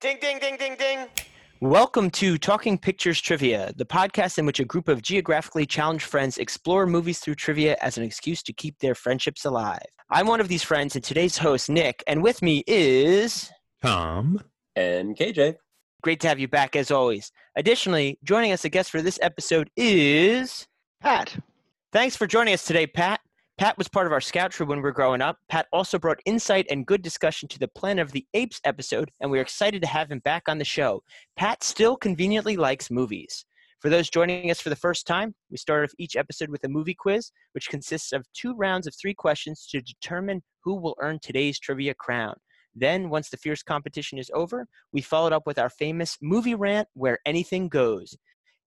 Ding, ding, ding, ding, ding. Welcome to Talking Pictures Trivia, the podcast in which a group of geographically challenged friends explore movies through trivia as an excuse to keep their friendships alive. I'm one of these friends and today's host, Nick, and with me is. Tom. And KJ. Great to have you back as always. Additionally, joining us a guest for this episode is. Pat. Thanks for joining us today, Pat. Pat was part of our scout troop when we were growing up. Pat also brought insight and good discussion to the Planet of the Apes episode, and we're excited to have him back on the show. Pat still conveniently likes movies. For those joining us for the first time, we start off each episode with a movie quiz, which consists of two rounds of three questions to determine who will earn today's trivia crown. Then, once the fierce competition is over, we followed up with our famous movie rant where anything goes.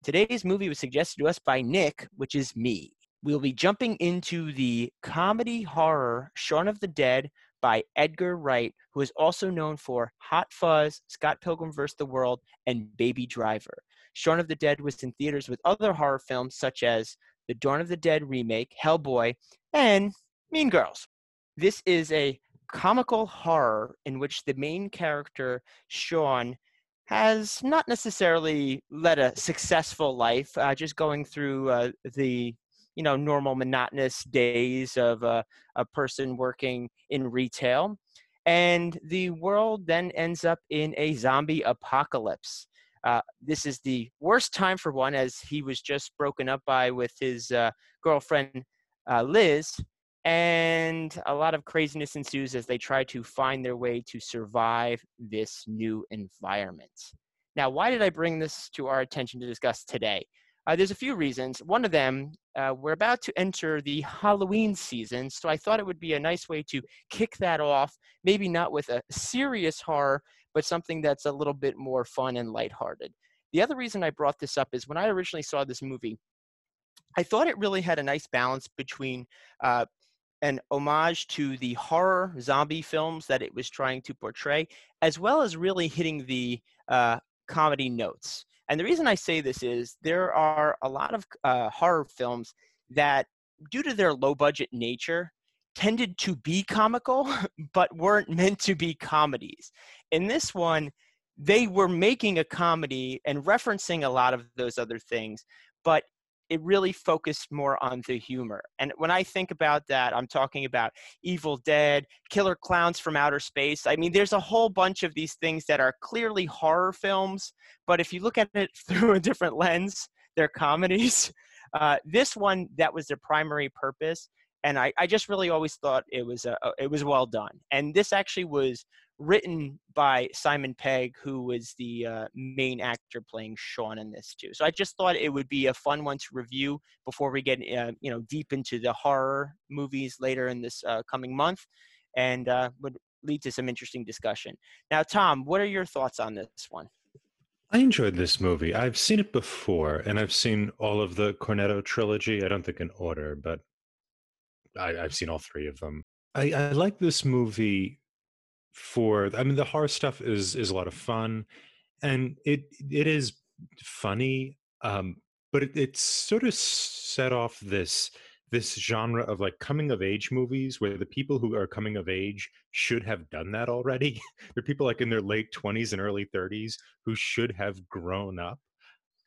Today's movie was suggested to us by Nick, which is me we'll be jumping into the comedy horror Shaun of the Dead by Edgar Wright, who is also known for Hot Fuzz, Scott Pilgrim vs. the World, and Baby Driver. Shaun of the Dead was in theaters with other horror films such as the Dawn of the Dead remake, Hellboy, and Mean Girls. This is a comical horror in which the main character, Shaun, has not necessarily led a successful life, uh, just going through uh, the you know normal monotonous days of a, a person working in retail and the world then ends up in a zombie apocalypse. Uh, this is the worst time for one as he was just broken up by with his uh, girlfriend uh, liz and a lot of craziness ensues as they try to find their way to survive this new environment. Now why did i bring this to our attention to discuss today uh, there's a few reasons. One of them, uh, we're about to enter the Halloween season, so I thought it would be a nice way to kick that off, maybe not with a serious horror, but something that's a little bit more fun and lighthearted. The other reason I brought this up is when I originally saw this movie, I thought it really had a nice balance between uh, an homage to the horror zombie films that it was trying to portray, as well as really hitting the uh, comedy notes. And the reason I say this is there are a lot of uh, horror films that, due to their low budget nature, tended to be comical, but weren't meant to be comedies. In this one, they were making a comedy and referencing a lot of those other things, but it really focused more on the humor. And when I think about that, I'm talking about Evil Dead, Killer Clowns from Outer Space. I mean, there's a whole bunch of these things that are clearly horror films, but if you look at it through a different lens, they're comedies. Uh, this one, that was their primary purpose. And I, I just really always thought it was a, it was well done. And this actually was written by Simon Pegg, who was the uh, main actor playing Sean in this too. So I just thought it would be a fun one to review before we get uh, you know deep into the horror movies later in this uh, coming month, and uh, would lead to some interesting discussion. Now, Tom, what are your thoughts on this one? I enjoyed this movie. I've seen it before, and I've seen all of the Cornetto trilogy. I don't think in order, but I, have seen all three of them. I, I like this movie for i mean the horror stuff is is a lot of fun and it it is funny um but it, it's sort of set off this this genre of like coming of age movies where the people who are coming of age should have done that already they're people like in their late 20s and early 30s who should have grown up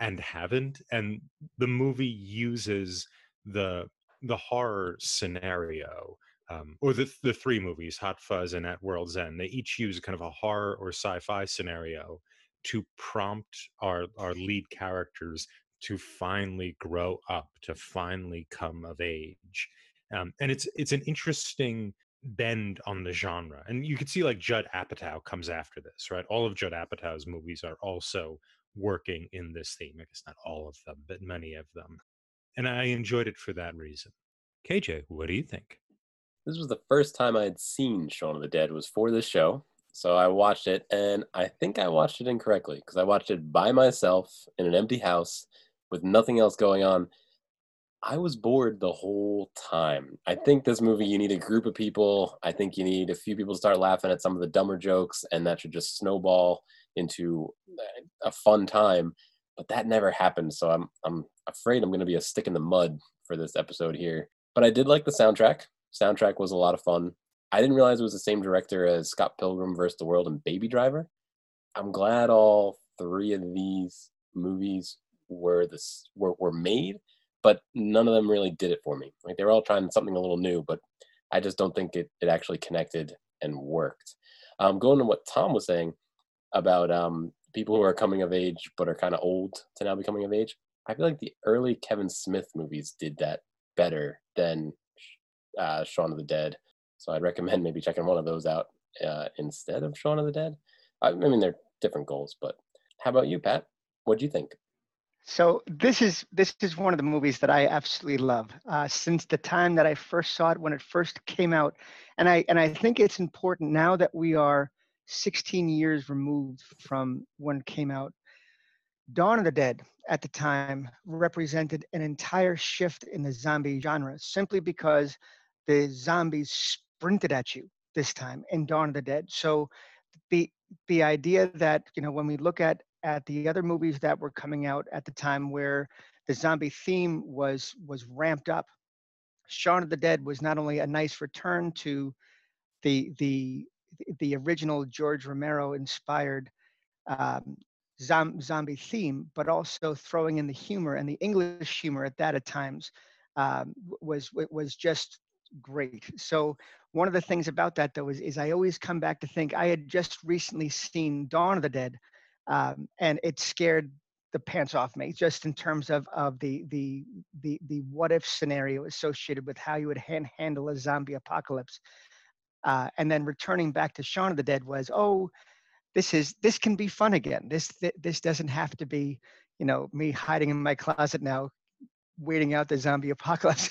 and haven't and the movie uses the the horror scenario um, or the the three movies, Hot Fuzz and At World's End, they each use kind of a horror or sci-fi scenario to prompt our our lead characters to finally grow up, to finally come of age, um, and it's it's an interesting bend on the genre. And you can see like Judd Apatow comes after this, right? All of Judd Apatow's movies are also working in this theme. I guess not all of them, but many of them. And I enjoyed it for that reason. KJ, what do you think? this was the first time I had seen Shaun of the Dead was for this show. So I watched it and I think I watched it incorrectly because I watched it by myself in an empty house with nothing else going on. I was bored the whole time. I think this movie, you need a group of people. I think you need a few people to start laughing at some of the dumber jokes, and that should just snowball into uh, a fun time. But that never happened. So I'm, I'm afraid I'm going to be a stick in the mud for this episode here. But I did like the soundtrack. Soundtrack was a lot of fun. I didn't realize it was the same director as Scott Pilgrim vs. the World and Baby Driver. I'm glad all three of these movies were this were, were made, but none of them really did it for me. Like they were all trying something a little new, but I just don't think it, it actually connected and worked. Um, going to what Tom was saying about um, people who are coming of age but are kind of old to now becoming of age, I feel like the early Kevin Smith movies did that better than uh, Shaun of the Dead. So I'd recommend maybe checking one of those out uh, instead of Shaun of the Dead. I, mean, they're different goals, but how about you, Pat? What do you think? So this is this is one of the movies that I absolutely love. Uh, since the time that I first saw it when it first came out, and I and I think it's important now that we are 16 years removed from when it came out. Dawn of the Dead at the time represented an entire shift in the zombie genre, simply because the zombies sprinted at you this time in Dawn of the Dead. So the the idea that you know when we look at at the other movies that were coming out at the time where the zombie theme was was ramped up Shaun of the Dead was not only a nice return to the the the original George Romero inspired um, zombie theme, but also throwing in the humor and the English humor at that at times um, was was just great. So one of the things about that though is, is I always come back to think I had just recently seen Dawn of the Dead um, and it scared the pants off me just in terms of of the the the the what if scenario associated with how you would hand, handle a zombie apocalypse uh, and then returning back to Shaun of the Dead was oh this is this can be fun again this this doesn't have to be you know me hiding in my closet now waiting out the zombie apocalypse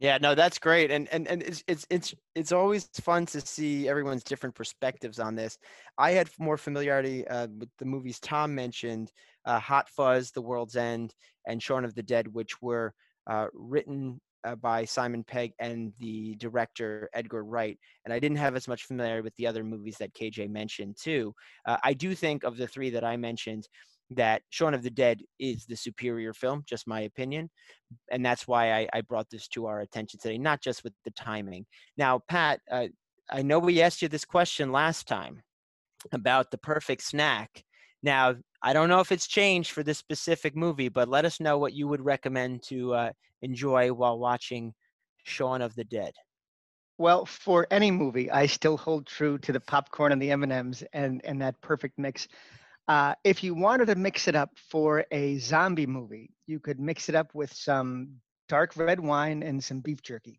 Yeah, no, that's great, and and and it's it's it's it's always fun to see everyone's different perspectives on this. I had more familiarity uh, with the movies Tom mentioned, uh, Hot Fuzz, The World's End, and Shaun of the Dead, which were uh, written uh, by Simon Pegg and the director Edgar Wright. And I didn't have as much familiarity with the other movies that KJ mentioned too. Uh, I do think of the three that I mentioned that Shaun of the Dead is the superior film, just my opinion. And that's why I, I brought this to our attention today, not just with the timing. Now, Pat, uh, I know we asked you this question last time about the perfect snack. Now, I don't know if it's changed for this specific movie, but let us know what you would recommend to uh, enjoy while watching Shaun of the Dead. Well, for any movie, I still hold true to the popcorn and the M&Ms and and that perfect mix. Uh, if you wanted to mix it up for a zombie movie, you could mix it up with some dark red wine and some beef jerky.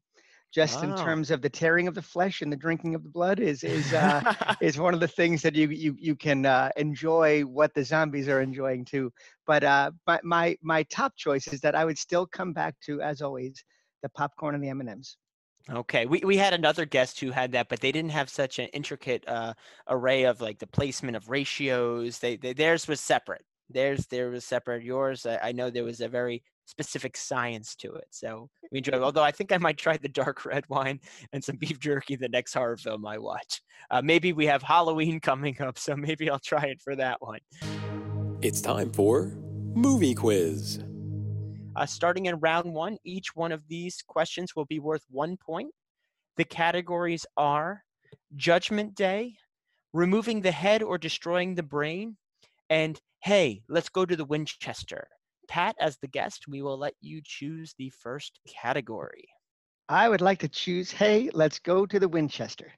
Just in terms of the tearing of the flesh and the drinking of the blood is is uh, is one of the things that you you you can uh, enjoy what the zombies are enjoying too. But uh, my my my top choice is that I would still come back to, as always, the popcorn and the M and M's. Okay, we, we had another guest who had that, but they didn't have such an intricate uh, array of like the placement of ratios. They, they theirs was separate. Theirs there was separate. Yours, I, I know there was a very specific science to it. So we enjoyed. Although I think I might try the dark red wine and some beef jerky the next horror film I watch. Uh, maybe we have Halloween coming up, so maybe I'll try it for that one. It's time for movie quiz. Uh, starting in round one, each one of these questions will be worth one point. The categories are Judgment Day, removing the head or destroying the brain, and hey, let's go to the Winchester. Pat, as the guest, we will let you choose the first category. I would like to choose, hey, let's go to the Winchester.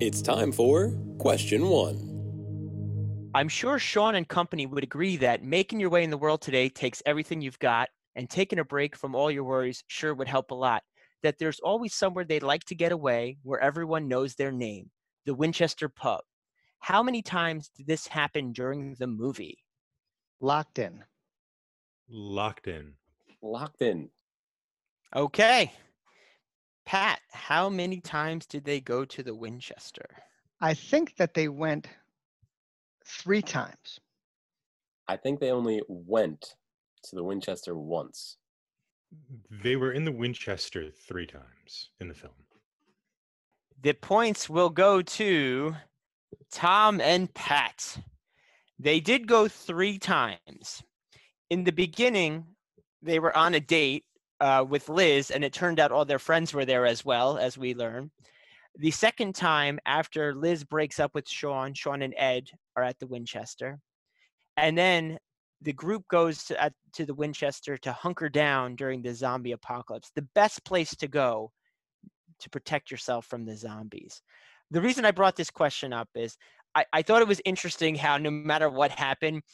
It's time for question one. I'm sure Sean and company would agree that making your way in the world today takes everything you've got and taking a break from all your worries sure would help a lot. That there's always somewhere they'd like to get away where everyone knows their name, the Winchester Pub. How many times did this happen during the movie? Locked in. Locked in. Locked in. Okay. Pat, how many times did they go to the Winchester? I think that they went three times. I think they only went to the Winchester once. They were in the Winchester three times in the film. The points will go to Tom and Pat. They did go three times. In the beginning, they were on a date uh, with Liz, and it turned out all their friends were there as well, as we learn. The second time, after Liz breaks up with Sean, Sean and Ed are at the Winchester. And then the group goes to, to the Winchester to hunker down during the zombie apocalypse. The best place to go to protect yourself from the zombies. The reason I brought this question up is I, I thought it was interesting how no matter what happened,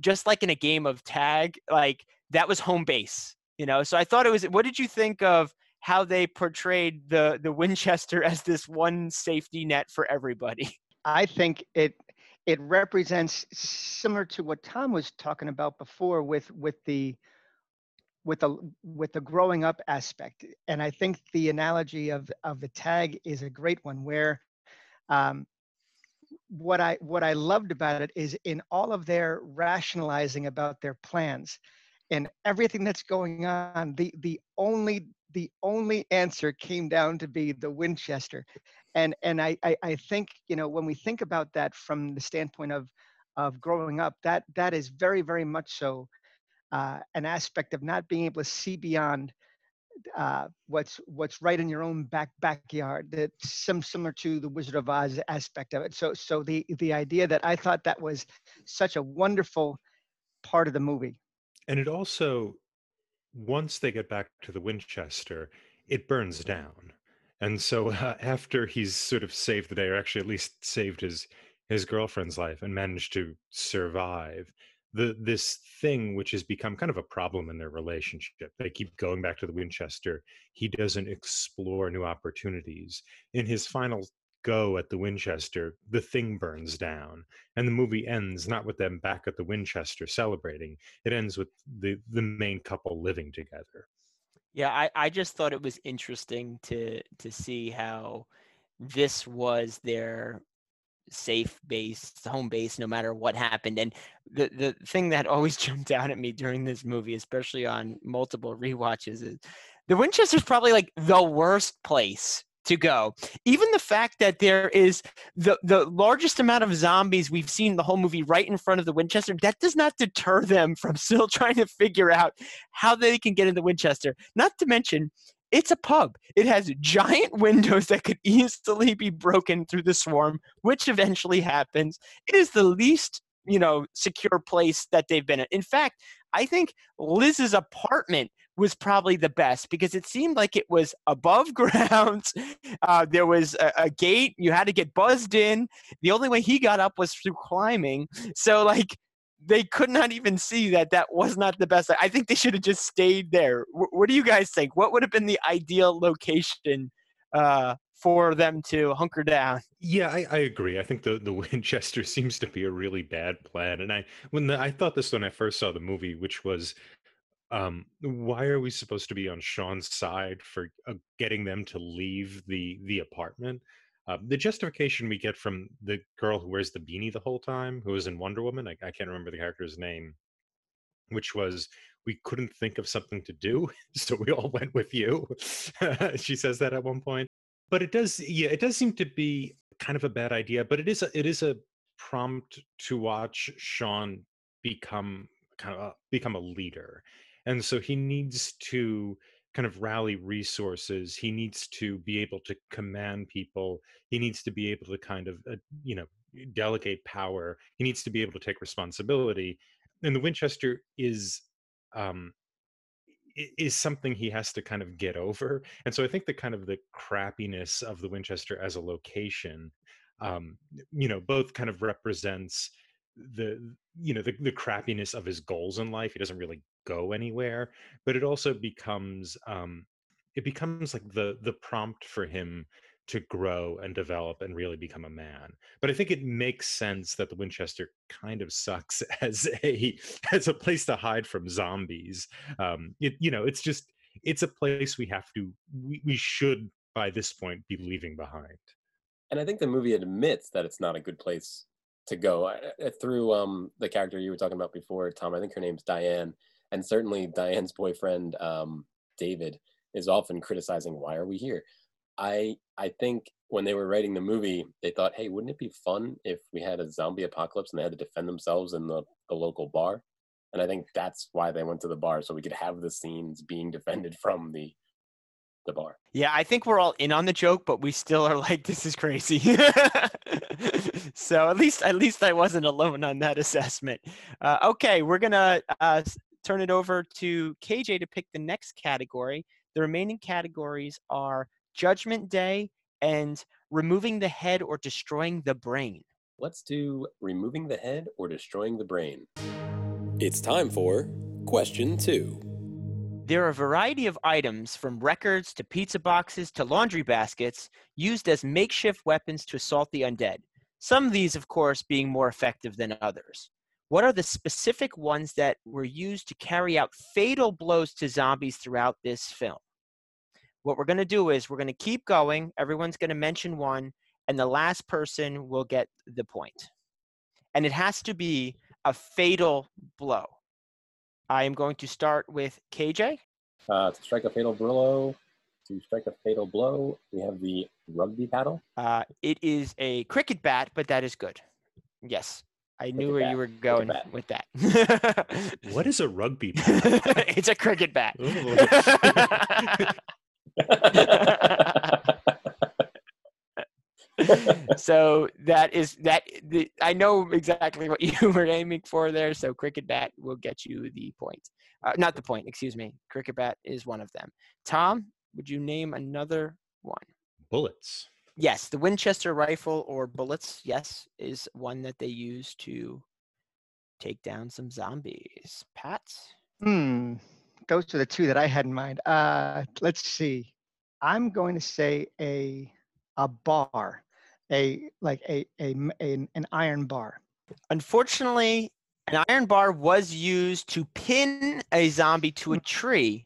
just like in a game of tag, like that was home base, you know. So I thought it was. What did you think of how they portrayed the the Winchester as this one safety net for everybody? I think it it represents similar to what Tom was talking about before with with the with the with the growing up aspect and i think the analogy of of the tag is a great one where um, what i what i loved about it is in all of their rationalizing about their plans and everything that's going on the the only the only answer came down to be the winchester. And and I, I i think you know when we think about that from the standpoint of of growing up that that is very very much so uh, an aspect of not being able to see beyond uh, what's what's right in your own back backyard. That's some similar to the Wizard of Oz aspect of it. So so the the idea that I thought that was such a wonderful part of the movie. And it also, once they get back to the Winchester, it burns down. And so uh, after he's sort of saved the day, or actually at least saved his his girlfriend's life and managed to survive, the this thing which has become kind of a problem in their relationship they keep going back to the winchester he doesn't explore new opportunities. In his final go at the winchester the thing burns down and the movie ends not with them back at the winchester celebrating it ends with the the main couple living together. Yeah i i just thought it was interesting to to see how this was their safe base, home base, no matter what happened. And the the thing that always jumped out at me during this movie, especially on multiple re-watches, is the Winchester's probably like the worst place to go. Even the fact that there is the the largest amount of zombies we've seen the whole movie right in front of the Winchester, that does not deter them from still trying to figure out how they can get in the Winchester. Not to mention it's a pub. It has giant windows that could easily be broken through the swarm, which eventually happens. It is the least, you know, secure place that they've been in. In fact, I think Liz's apartment was probably the best because it seemed like it was above ground. Uh, there was a, a, gate. You had to get buzzed in. The only way he got up was through climbing. So, like, they could not even see that that was not the best. I think they should have just stayed there. W- what do you guys think? What would have been the ideal location uh, for them to hunker down? Yeah, I, I, agree. I think the the Winchester seems to be a really bad plan. And I when the, I thought this when I first saw the movie, which was um why are we supposed to be on Sean's side for uh, getting them to leave the the apartment uh, the justification we get from the girl who wears the beanie the whole time, who was in Wonder Woman, I, I can't remember the character's name, which was we couldn't think of something to do, so we all went with you. she says that at one point. But it does, yeah, it does seem to be kind of a bad idea. But it is a, it is a prompt to watch Sean become kind of a, become a leader, and so he needs to kind of rally resources he needs to be able to command people he needs to be able to kind of uh, you know delegate power he needs to be able to take responsibility and the winchester is um is something he has to kind of get over and so i think the kind of the crappiness of the winchester as a location um you know both kind of represents the you know the, the crappiness of his goals in life he doesn't really go anywhere but it also becomes um it becomes like the the prompt for him to grow and develop and really become a man but i think it makes sense that the winchester kind of sucks as a as a place to hide from zombies um it you know it's just it's a place we have to we, we should by this point be leaving behind and i think the movie admits that it's not a good place to go I, through um, the character you were talking about before, Tom. I think her name's Diane, and certainly Diane's boyfriend um, David is often criticizing why are we here. I I think when they were writing the movie, they thought, hey, wouldn't it be fun if we had a zombie apocalypse and they had to defend themselves in the, the local bar? And I think that's why they went to the bar so we could have the scenes being defended from the the bar. Yeah, I think we're all in on the joke, but we still are like, this is crazy. so at least at least I wasn't alone on that assessment. Uh, okay, we're gonna uh, turn it over to KJ to pick the next category. The remaining categories are Judgment Day and removing the head or destroying the brain. Let's do removing the head or destroying the brain. It's time for question two. There are a variety of items from records to pizza boxes to laundry baskets used as makeshift weapons to assault the undead. Some of these, of course, being more effective than others. What are the specific ones that were used to carry out fatal blows to zombies throughout this film? What we're going to do is we're going to keep going. Everyone's going to mention one, and the last person will get the point. And it has to be a fatal blow. I am going to start with KJ. Uh, to strike a fatal blow, to strike a fatal blow, we have the rugby paddle. Uh, it is a cricket bat, but that is good. Yes, I knew where bat, you were going with that. What is a rugby bat? it's a cricket bat. so that is that. The, I know exactly what you were aiming for there. So cricket bat will get you the point. Uh, not the point. Excuse me. Cricket bat is one of them. Tom, would you name another one? Bullets. Yes, the Winchester rifle or bullets, yes, is one that they use to take down some zombies. Pat? Hmm. Those are the two that I had in mind. Uh, let's see. I'm going to say a a bar, a like a, a m- an, an iron bar. Unfortunately, an iron bar was used to pin a zombie to a tree,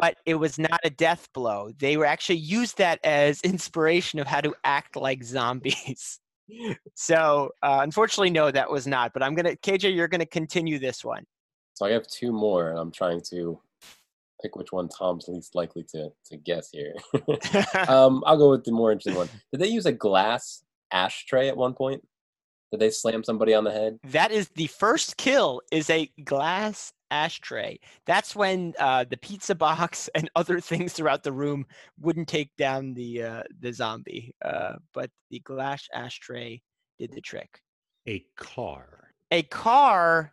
but it was not a death blow. They were actually used that as inspiration of how to act like zombies. so, uh, unfortunately, no, that was not. But I'm gonna, KJ, you're gonna continue this one. So I have two more, and I'm trying to pick which one Tom's least likely to to guess here. um, I'll go with the more interesting one. Did they use a glass ashtray at one point? Did they slam somebody on the head? That is the first kill is a glass ashtray. That's when uh, the pizza box and other things throughout the room wouldn't take down the uh, the zombie, uh, but the glass ashtray did the trick. A car. A car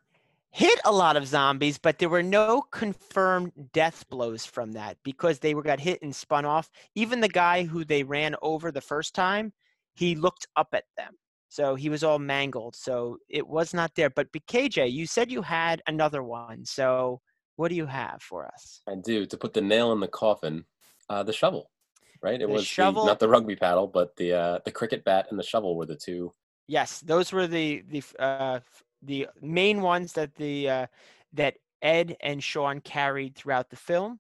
hit a lot of zombies, but there were no confirmed death blows from that because they were got hit and spun off. Even the guy who they ran over the first time, he looked up at them. So he was all mangled. So it was not there. But BKJ, you said you had another one. So what do you have for us? I do to put the nail in the coffin. Uh, the shovel, right? It The was the- shovel- not the rugby paddle, but the uh, the cricket bat and the shovel were the two. Yes, those were the the uh, the main ones that the uh, that Ed and Sean carried throughout the film.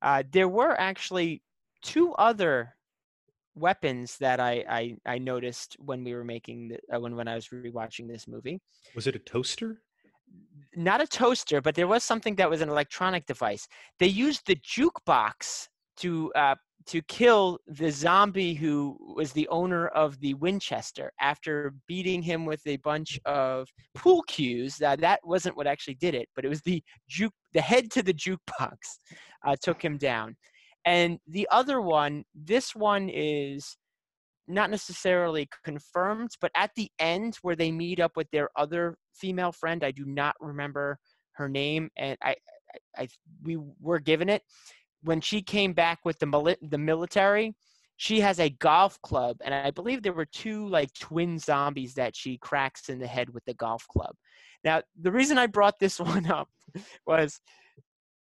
Uh, there were actually two other weapons that I I, I noticed when we were making the, uh, when when I was rewatching this movie. Was it a toaster? Not a toaster, but there was something that was an electronic device. They used the jukebox to uh, to kill the zombie who was the owner of the Winchester after beating him with a bunch of pool cues. That that wasn't what actually did it, but it was the juke the head to the jukebox uh, took him down. And the other one, this one is not necessarily confirmed, but at the end where they meet up with their other female friend, I do not remember her name, and I, I, I we were given it when she came back with the mili- the military. She has a golf club, and I believe there were two like twin zombies that she cracks in the head with the golf club. Now, the reason I brought this one up was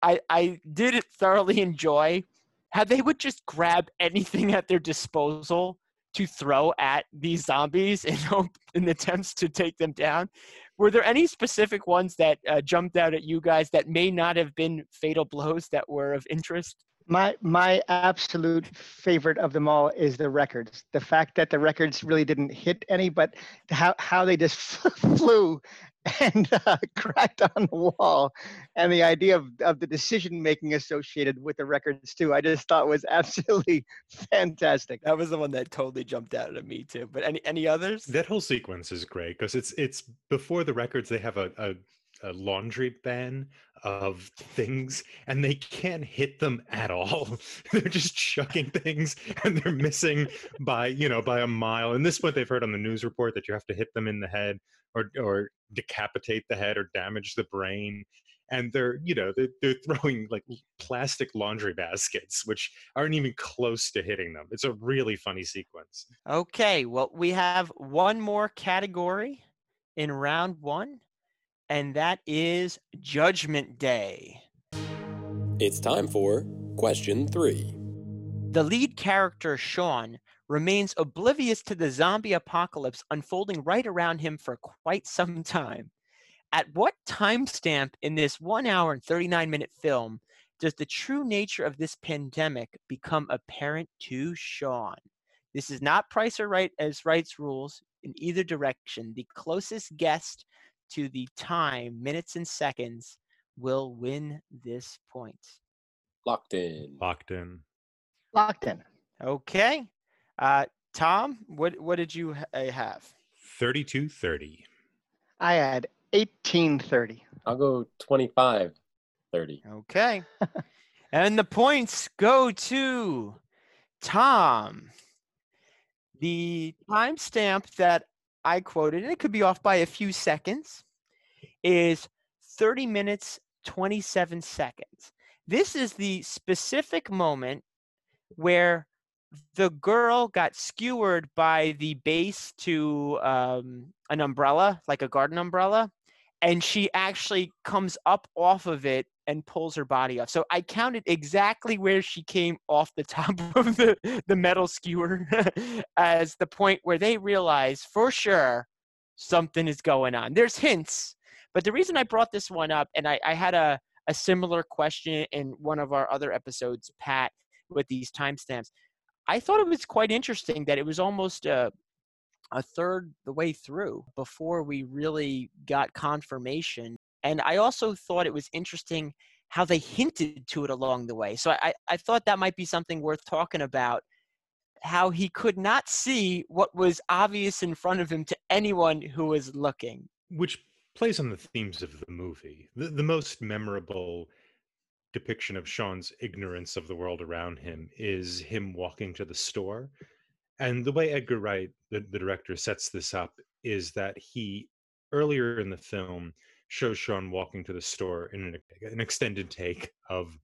I I did thoroughly enjoy how they would just grab anything at their disposal to throw at these zombies in hope in attempts to take them down. Were there any specific ones that uh, jumped out at you guys that may not have been fatal blows that were of interest? My my absolute favorite of them all is the records. The fact that the records really didn't hit any, but how how they just flew and uh, cracked on the wall, and the idea of, of the decision making associated with the records too. I just thought was absolutely fantastic. That was the one that totally jumped out at me too. But any any others? That whole sequence is great because it's it's before the records. They have a, a a laundry ban of things and they can't hit them at all they're just chucking things and they're missing by you know by a mile and this point they've heard on the news report that you have to hit them in the head or or decapitate the head or damage the brain and they're you know they're, they're throwing like plastic laundry baskets which aren't even close to hitting them it's a really funny sequence Okay, well, we have one more category in round one, and that is Judgment Day. It's time for question three. The lead character, Sean, remains oblivious to the zombie apocalypse unfolding right around him for quite some time. At what timestamp in this one hour and 39 minute film does the true nature of this pandemic become apparent to Sean? This is not Price or Right as rights rules in either direction. The closest guest to the time, minutes and seconds, will win this point. Locked in. locked in Locked in. Okay. Uh, Tom, what, what did you ha- uh, have? 3230 I had 1830. I'll go 25, 30. Okay. and the points go to Tom. The timestamp that I quoted, and it could be off by a few seconds, is 30 minutes 27 seconds. This is the specific moment where the girl got skewered by the base to um, an umbrella, like a garden umbrella, and she actually comes up off of it and pulls her body off. So I counted exactly where she came off the top of the, the metal skewer as the point where they realize for sure something is going on. There's hints, but the reason I brought this one up, and I, I had a, a similar question in one of our other episodes, Pat, with these timestamps. I thought it was quite interesting that it was almost a, a third the way through before we really got confirmation. And I also thought it was interesting how they hinted to it along the way. So I, I thought that might be something worth talking about. How he could not see what was obvious in front of him to anyone who was looking. which plays on the themes of the movie. The, the most memorable depiction of Sean's ignorance of the world around him is him walking to the store. And the way Edgar Wright, the, the director, sets this up is that he, earlier in the film, shows Sean walking to the store in an, an extended take of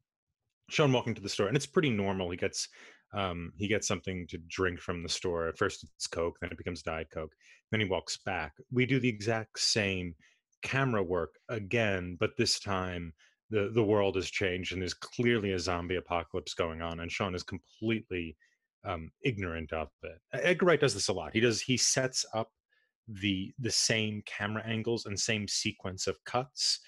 Sean walking to the store. And it's pretty normal. He gets um, he gets something to drink from the store. At first it's Coke, then it becomes Diet Coke. Then he walks back. We do the exact same camera work again, but this time the the world has changed and there's clearly a zombie apocalypse going on, and Sean is completely um, ignorant of it. Edgar Wright does this a lot. He does he sets up the the same camera angles and same sequence of cuts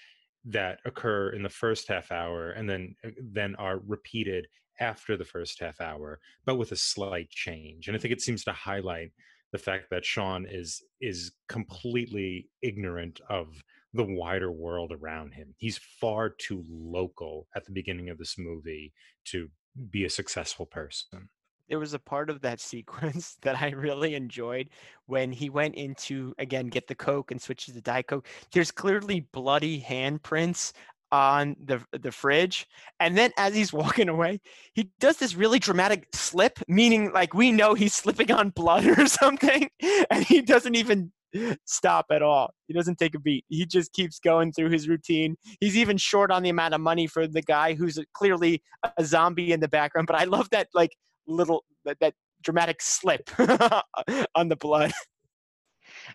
that occur in the first half hour and then uh, then are repeated after the first half hour, but with a slight change. And I think it seems to highlight the fact that Sean is is completely ignorant of the wider world around him. He's far too local at the beginning of this movie to be a successful person. there was a part of that sequence that I really enjoyed when he went into again get the coke and switches to the diet coke. There's clearly bloody handprints on the the fridge, and then as he's walking away, he does this really dramatic slip, meaning like we know he's slipping on blood or something, and he doesn't even stop at all. He doesn't take a beat. He just keeps going through his routine. He's even short on the amount of money for the guy who's clearly a zombie in the background. But I love that like little that, that dramatic slip on the blood.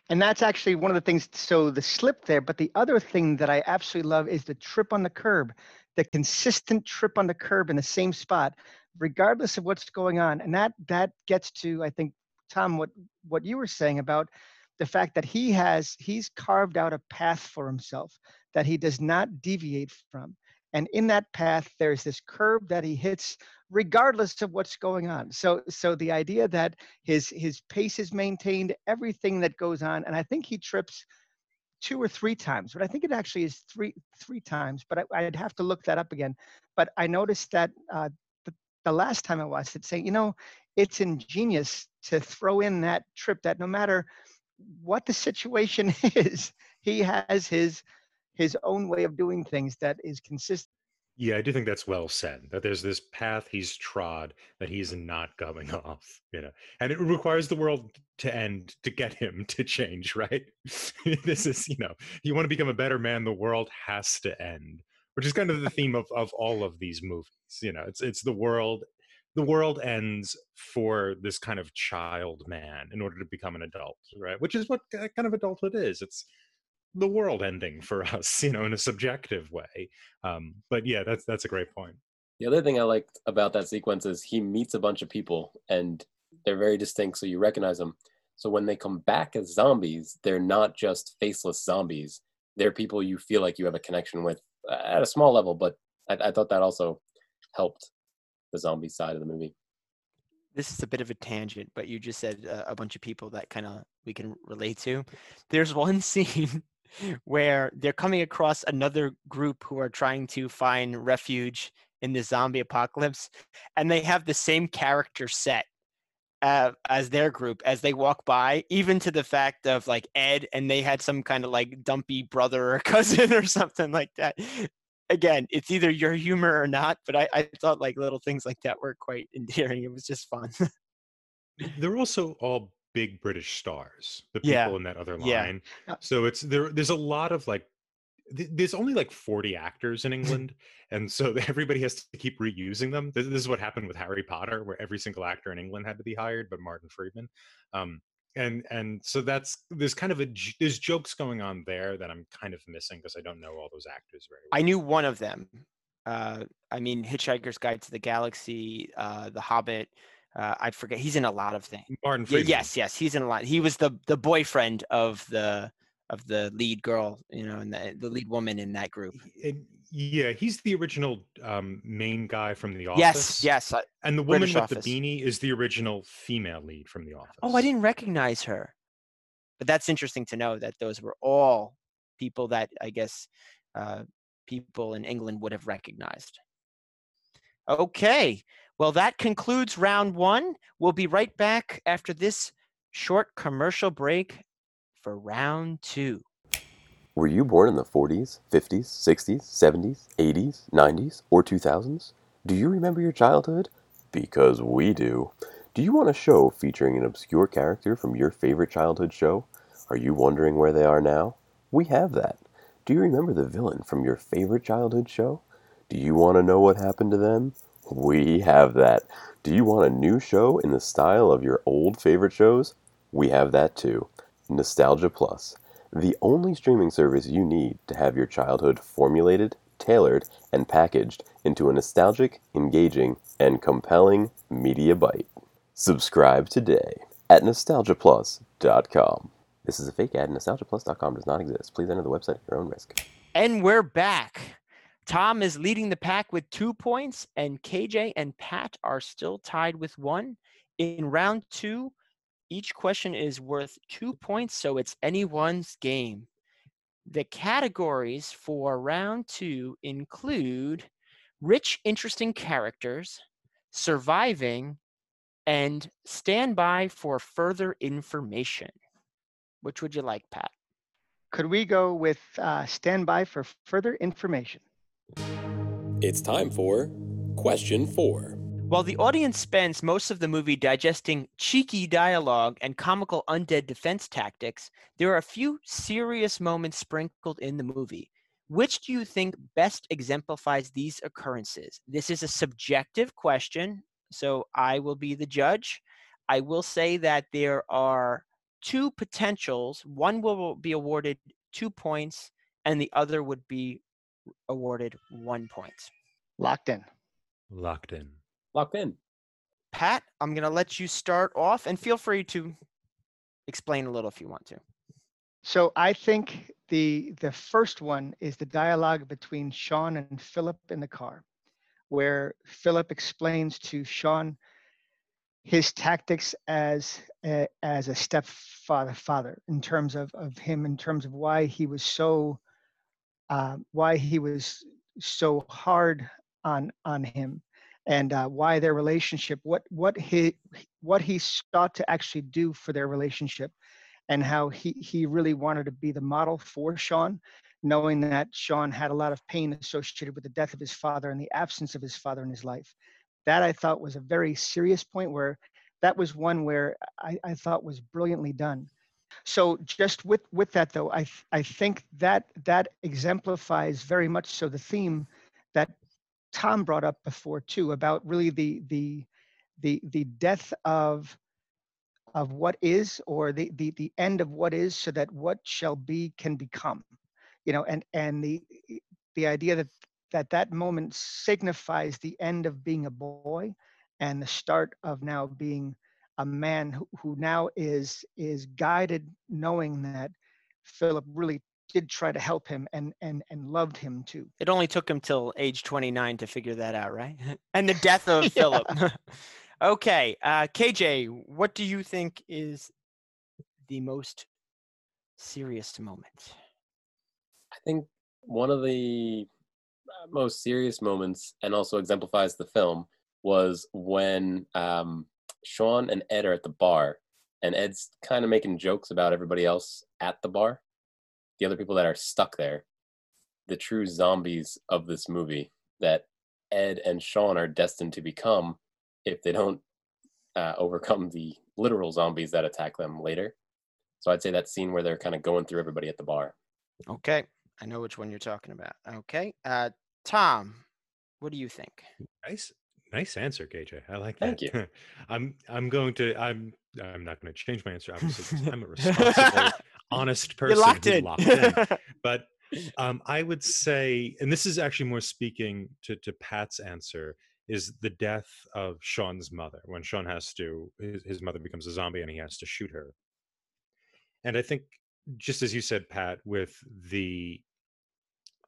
And that's actually one of the things. So the slip there, but the other thing that I absolutely love is the trip on the curb, the consistent trip on the curb in the same spot, regardless of what's going on. And that that gets to, I think, Tom, what what you were saying about the fact that he has he's carved out a path for himself that he does not deviate from. And in that path, there's this curve that he hits regardless of what's going on. So so the idea that his his pace is maintained, everything that goes on, and I think he trips two or three times, but I think it actually is three three times. But I, would have to look that up again. But I noticed that uh, the, the last time I watched it, saying, you know, it's ingenious to throw in that trip that no matter what the situation is, he has his his own way of doing things that is consistent. Yeah, I do think that's well said. That there's this path he's trod that he's not going off, you know, and it requires the world to end to get him to change, right? this is, you know, you want to become a better man, the world has to end, which is kind of the theme of of all of these movies. You know, it's it's the world, the world ends for this kind of child man in order to become an adult, right? Which is what kind of adulthood is. It's the world ending for us, you know, in a subjective way. Um, but yeah, that's that's a great point. The other thing I liked about that sequence is he meets a bunch of people and they're very distinct, so you recognize them. So when they come back as zombies, they're not just faceless zombies. They're people you feel like you have a connection with uh, at a small level, but I, I thought that also helped the zombie side of the movie. This is a bit of a tangent, but you just said uh, a bunch of people that kind of we can relate to. There's one scene where they're coming across another group who are trying to find refuge in the zombie apocalypse, and they have the same character set uh, as their group as they walk by, even to the fact of like Ed, and they had some kind of like dumpy brother or cousin or something like that. Again, it's either your humor or not, but I, I thought like little things like that were quite endearing. It was just fun. They're also all big British stars, the people Yeah. in that other line. Yeah. So it's there. There's a lot of like. th- There's only like 40 actors in England, and so everybody has to keep reusing them. This, this is what happened with Harry Potter, where every single actor in England had to be hired, but Martin Freeman. Um, and and so that's there's kind of a there's jokes going on there that I'm kind of missing because I don't know all those actors very well. I knew one of them. Uh, I mean, Hitchhiker's Guide to the Galaxy, uh, The Hobbit. Uh, I forget. He's in a lot of things. Martin Yeah, Freeman. yes, yes, he's in a lot. He was the the boyfriend of the of the lead girl, you know, and the, the lead woman in that group. And yeah, he's the original um, main guy from The Office. Yes, yes. I, And the woman British with Office. the beanie is the original female lead from The Office. oh, I didn't recognize her. But that's interesting to know that those were all people that I guess uh, people in England would have recognized. Okay, well, that concludes round one. We'll be right back after this short commercial break for round two. Were you born in the 40s, 50s, 60s, 70s, 80s, 90s, or 2000s? Do you remember your childhood? Because we do. Do you want a show featuring an obscure character from your favorite childhood show? Are you wondering where they are now? We have that. Do you remember the villain from your favorite childhood show? Do you want to know what happened to them? We have that. Do you want a new show in the style of your old favorite shows? We have that too. Nostalgia Plus the only streaming service you need to have your childhood formulated, tailored, and packaged into a nostalgic, engaging, and compelling media bite. Subscribe today at nostalgiaplus.com. This is a fake ad. Nostalgiaplus.com does not exist. Please enter the website at your own risk. And we're back. Tom is leading the pack with two points, and KJ and Pat are still tied with one. In round two, each question is worth two points, so it's anyone's game. The categories for round two include rich, interesting characters, surviving, and stand by for further information. Which would you like, Pat? Could we go with uh, stand by for further information? It's time for question four. While the audience spends most of the movie digesting cheeky dialogue and comical undead defense tactics, there are a few serious moments sprinkled in the movie. Which do you think best exemplifies these occurrences? This is a subjective question, so I will be the judge. I will say that there are two potentials. One will be awarded two points, and the other would be awarded one point. Locked in. Locked in. Locked in. Pat, I'm going to let you start off and feel free to explain a little if you want to. So I think the the first one is the dialogue between Sean and Philip in the car, where Philip explains to Sean his tactics as a, as a stepfather father in terms of, of him in terms of why he was so uh, why he was so hard on on him and uh, why their relationship what what he what he sought to actually do for their relationship and how he he really wanted to be the model for Sean knowing that Sean had a lot of pain associated with the death of his father and the absence of his father in his life. That I thought was a very serious point where that was one where I, I thought was brilliantly done. So just with with that though, I I think that that exemplifies very much so the theme that Tom brought up before too about really the the the the death of of what is or the the the end of what is so that what shall be can become you know and and the the idea that that that moment signifies the end of being a boy and the start of now being a man who, who now is is guided knowing that philip really did try to help him and and and loved him too It only took him till age 29 to figure that out, right? and the death of Philip. okay, uh, KJ, what do you think is the most serious moment? I think one of the uh, most serious moments, and also exemplifies the film, was when um, Sean and Ed are at the bar, and Ed's kind of making jokes about everybody else at the bar, the other people that are stuck there, the true zombies of this movie that Ed and Sean are destined to become if they don't uh, overcome the literal zombies that attack them later. So I'd say that scene where they're kind of going through everybody at the bar. Okay, I know which one you're talking about. Okay, uh, Tom, what do you think? Nice, nice answer, KJ. I like that. Thank you. I'm, I'm going to, I'm, I'm not going to change my answer. Obviously, 'cause I'm a responsible, honest person. You're locked in. locked in. But um, I would say, and this is actually more speaking to, to Pat's answer, is the death of Sean's mother when Sean has to, his, his mother becomes a zombie and he has to shoot her. And I think, just as you said, Pat, with the,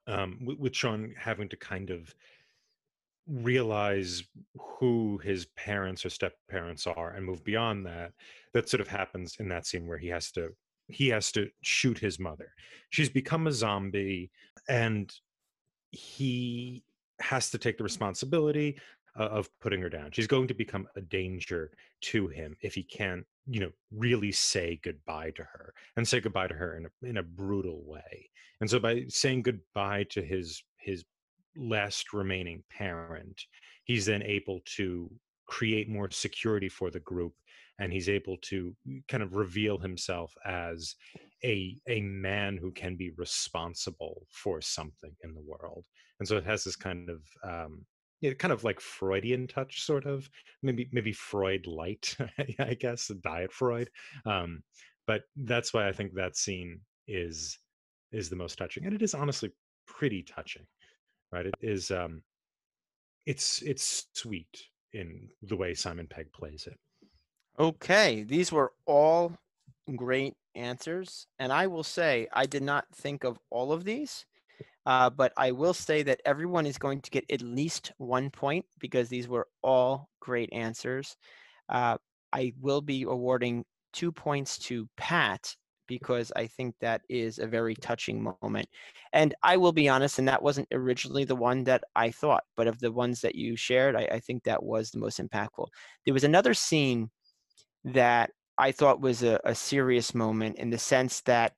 um, with, with Sean having to kind of realize who his parents or step parents are and move beyond that, that sort of happens in that scene where he has to he has to shoot his mother. She's become a zombie and he has to take the responsibility uh, of putting her down. She's going to become a danger to him if he can't, you know, really say goodbye to her and say goodbye to her in a in a brutal way. And so by saying goodbye to his his last remaining parent, he's then able to create more security for the group and he's able to kind of reveal himself as a a man who can be responsible for something in the world. And so it has this kind of um kind of like freudian touch sort of maybe maybe freud light i guess diet freud um but that's why i think that scene is is the most touching and it is honestly pretty touching right? It is um it's it's sweet in the way simon pegg plays it Okay, these were all great answers. And I will say, I did not think of all of these, uh, but I will say that everyone is going to get at least one point because these were all great answers. Uh, I will be awarding two points to Pat because I think that is a very touching moment. And I will be honest, and that wasn't originally the one that I thought, but of the ones that you shared, I, I think that was the most impactful. There was another scene that I thought was a, a serious moment in the sense that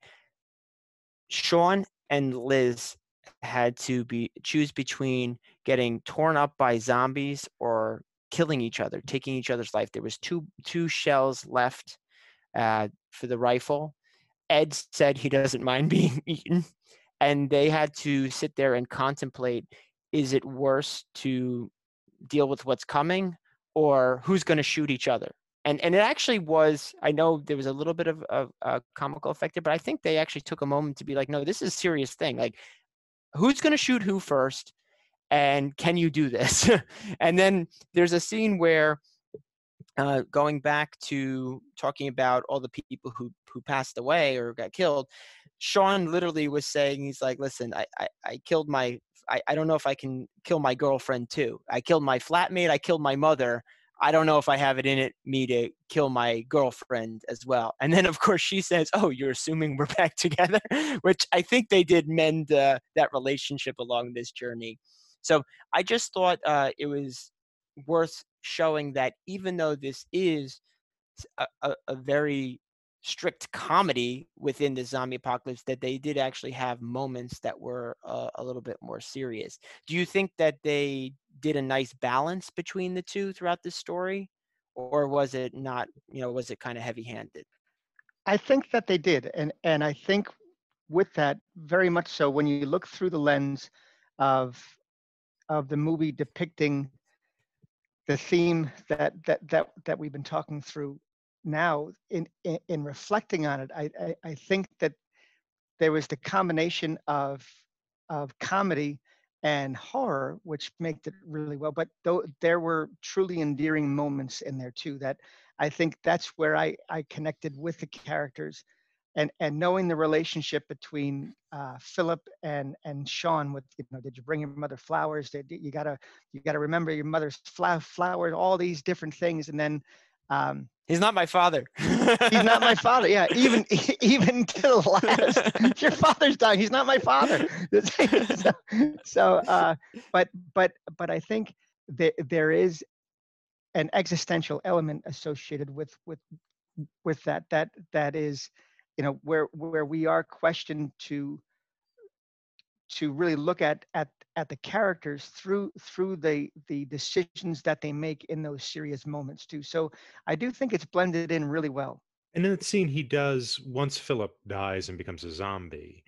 Sean and Liz had to be choose between getting torn up by zombies or killing each other, taking each other's life. There was two two shells left uh, for the rifle. Ed said he doesn't mind being eaten, and they had to sit there and contemplate: is it worse to deal with what's coming, or who's going to shoot each other? And and it actually was i know there was a little bit of, of a comical effect there but i think they actually took a moment to be like no this is a serious thing like who's going to shoot who first and can you do this? And then there's a scene where uh, going back to talking about all the people who who passed away or got killed sean literally was saying he's like listen i i, I killed my I, I don't know if i can kill my girlfriend too. I killed my flatmate i killed my mother I don't know if I have it in it me to kill my girlfriend as well. And then of course she says, "Oh, you're assuming we're back together," which I think they did mend uh, that relationship along this journey. So I just thought uh, it was worth showing that even though this is a, a, a very strict comedy within the zombie apocalypse that they did actually have moments that were uh, a little bit more serious. Do you think that they did a nice balance between the two throughout the story or was it not, you know, was it kind of heavy-handed? I think that they did and and I think with that very much so when you look through the lens of of the movie depicting the theme that that that that we've been talking through now in in, in reflecting on it I, I, I think that there was the combination of of comedy and horror which made it really well but though there were truly endearing moments in there too that i think that's where i i connected with the characters and and knowing the relationship between uh, Philip and and Sean with you know did you bring your mother flowers? Did you gotta you gotta remember your mother's flowers all these different things and then um, he's not my father. He's not my father. Yeah even even to the last. Your father's dying. He's not my father. So, so uh, but but but I think that there is an existential element associated with with with that that that is you know where where we are questioned to to really look at at at the characters through through the the decisions that they make in those serious moments too. So i do think it's blended in really well. And in that scene he does once philip dies and becomes a zombie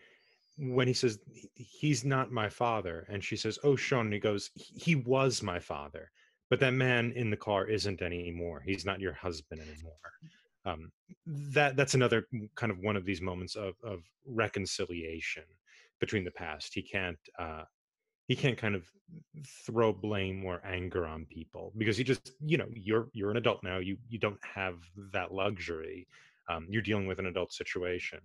when he says he's not my father and she says oh sean and he goes he was my father but that man in the car isn't anymore. He's not your husband anymore. Um, that that's another kind of one of these moments of of reconciliation between the past. He can't uh, he can't kind of throw blame or anger on people because he just you know you're you're an adult now. You you don't have that luxury. Um, you're dealing with an adult situation,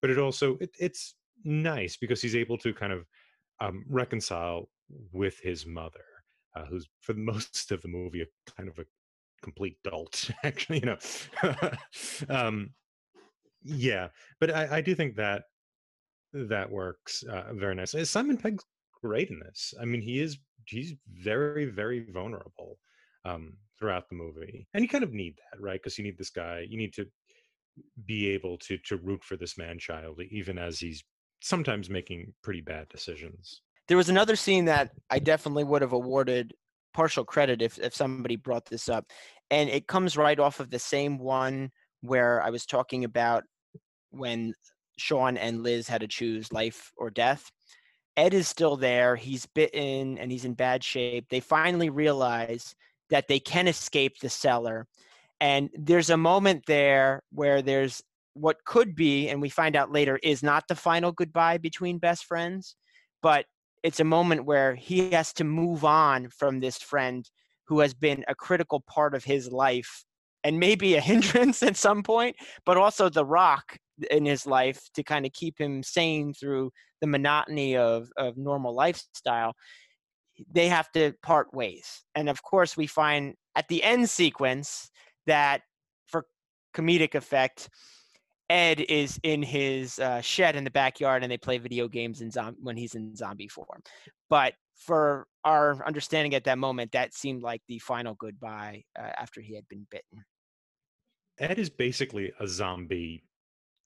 but it also it, it's nice because he's able to kind of um, reconcile with his mother, uh, who's for most of the movie a kind of a complete dolt actually you know um yeah but I, I do think that that works uh, very nice simon pegg's great in this i mean he is he's very very vulnerable um throughout the movie and you kind of need that right because you need this guy you need to be able to to root for this man child even as he's sometimes making pretty bad decisions there was another scene that i definitely would have awarded partial credit if, if somebody brought this up. And it comes right off of the same one where I was talking about when Sean and Liz had to choose life or death. Ed is still there. He's bitten and he's in bad shape. They finally realize that they can escape the cellar. And there's a moment there where there's what could be, and we find out later, is not the final goodbye between best friends, but it's a moment where he has to move on from this friend who has been a critical part of his life and maybe a hindrance at some point, but also the rock in his life to kind of keep him sane through the monotony of, of normal lifestyle. They have to part ways. And of course, we find at the end sequence that for comedic effect, Ed is in his uh, shed in the backyard and they play video games in when he's in zombie form. But for our understanding at that moment, that seemed like the final goodbye uh, after he had been bitten. Ed is basically a zombie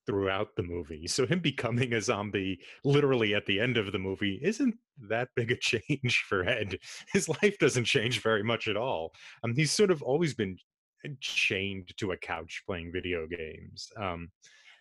throughout the movie. So him becoming a zombie literally at the end of the movie isn't that big a change for Ed. His life doesn't change very much at all. Um, he's sort of always been chained to a couch playing video games. Um,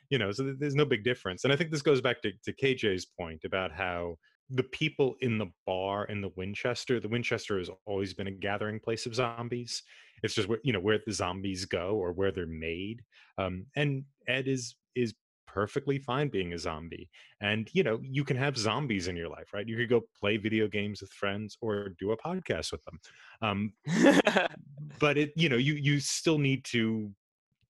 you know, so there's no big difference. And I think this goes back to, to KJ's point about how the people in the bar in the Winchester, the Winchester has always been a gathering place of zombies. It's just where you know where the zombies go or where they're made. Um, and Ed is is perfectly fine being a zombie. And you know, you can have zombies in your life, right? You could go play video games with friends or do a podcast with them. Um, but it, you know, you you still need to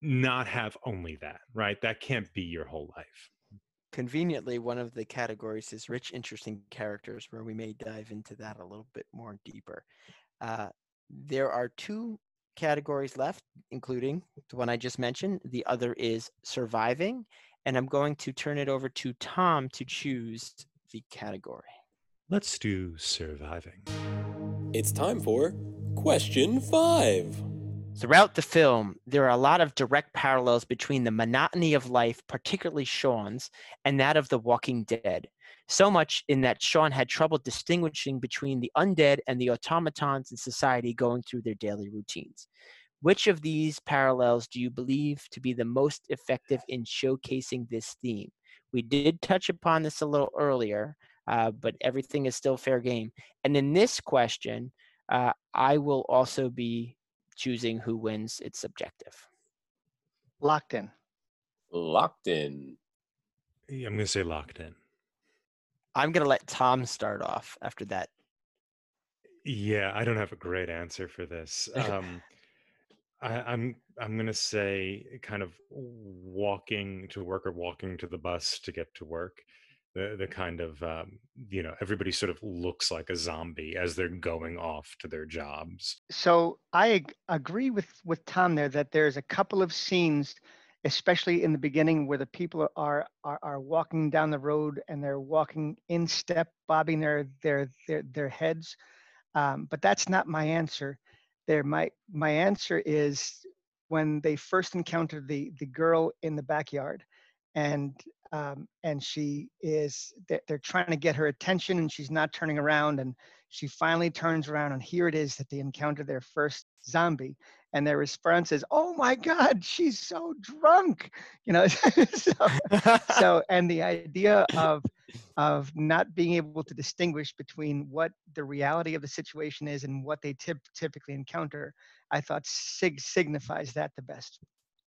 not have only that, right? That can't be your whole life. Conveniently, one of the categories is rich, interesting characters, where we may dive into that a little bit more deeper. Uh, there are two categories left, including the one I just mentioned. The other is surviving, and I'm going to turn it over to Tom to choose the category. Let's do surviving. It's time for question five. Throughout the film, there are a lot of direct parallels between the monotony of life, particularly Sean's, and that of the Walking Dead. So much in that Sean had trouble distinguishing between the undead and the automatons in society going through their daily routines. Which of these parallels do you believe to be the most effective in showcasing this theme? We did touch upon this a little earlier, uh, but everything is still fair game. And in this question, uh, I will also be choosing who wins. It's subjective. Locked in. Locked in. Yeah, I'm going to say locked in. I'm going to let Tom start off after that. Yeah, I don't have a great answer for this. Um, I, I'm I'm gonna say kind of walking to work or walking to the bus to get to work. The the kind of um, you know everybody sort of looks like a zombie as they're going off to their jobs. So I ag- agree with with Tom there that there's a couple of scenes, especially in the beginning, where the people are are, are walking down the road and they're walking in step, bobbing their their their, their heads. Um, but that's not my answer there my my answer is when they first encounter the the girl in the backyard and um, and she is they're, they're trying to get her attention and she's not turning around and she finally turns around and here it is that they encounter their first zombie and their response is oh my god she's so drunk you know so, so and the idea of of not being able to distinguish between what the reality of the situation is and what they tip, typically encounter i thought sig signifies that the best.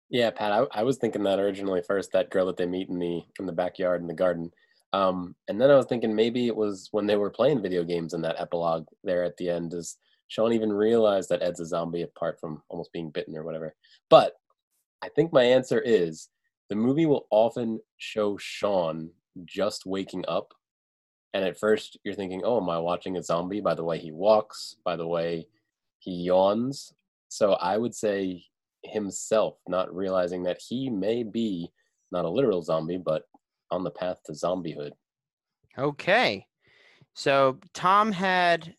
Yeah pat I, I was thinking that originally first that girl that they meet in the in the backyard in the garden um, and then i was thinking maybe it was when they were playing video games in that epilogue there at the end is Sean even realized that Ed's a zombie apart from almost being bitten or whatever. But I think my answer is the movie will often show Sean just waking up. And at first you're thinking, oh, am I watching a zombie by the way he walks, by the way he yawns? So I would say himself not realizing that he may be not a literal zombie, but on the path to zombiehood. Okay. So Tom had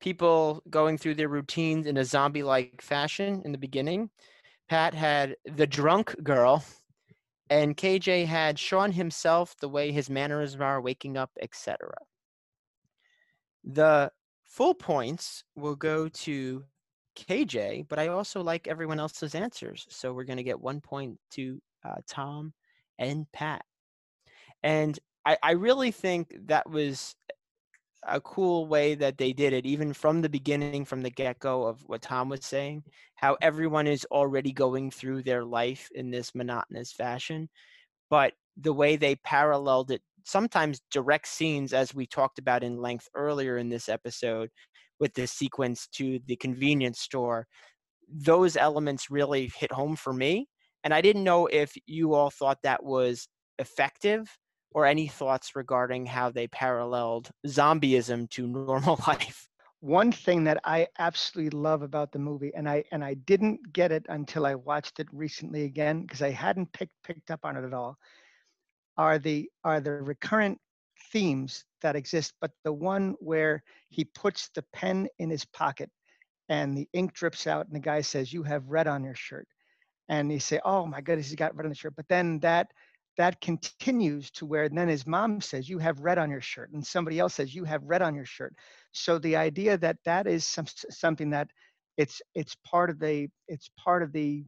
people going through their routines in a zombie like fashion in the beginning. Pat had the drunk girl, and KJ had Sean himself, the way his mannerisms are, waking up, etc. The full points will go to KJ, but I also like everyone else's answers. So we're going to get one point to uh, Tom and Pat. And I, I really think that was a cool way that they did it, even from the beginning, from the get go of what Tom was saying, how everyone is already going through their life in this monotonous fashion. But the way they paralleled it, sometimes direct scenes, as we talked about in length earlier in this episode, with the sequence to the convenience store, those elements really hit home for me. And I didn't know if you all thought that was effective or any thoughts regarding how they paralleled zombieism to normal life? One thing that I absolutely love about the movie, and I and I didn't get it until I watched it recently again because I hadn't picked picked up on it at all, are the are the recurrent themes that exist, but the one where he puts the pen in his pocket and the ink drips out and the guy says, You have red on your shirt. And you say, Oh my goodness, he's got red on the shirt. But then that that continues to where then his mom says you have red on your shirt and somebody else says you have red on your shirt. So the idea that that is some, something that it's it's part of the it's part of the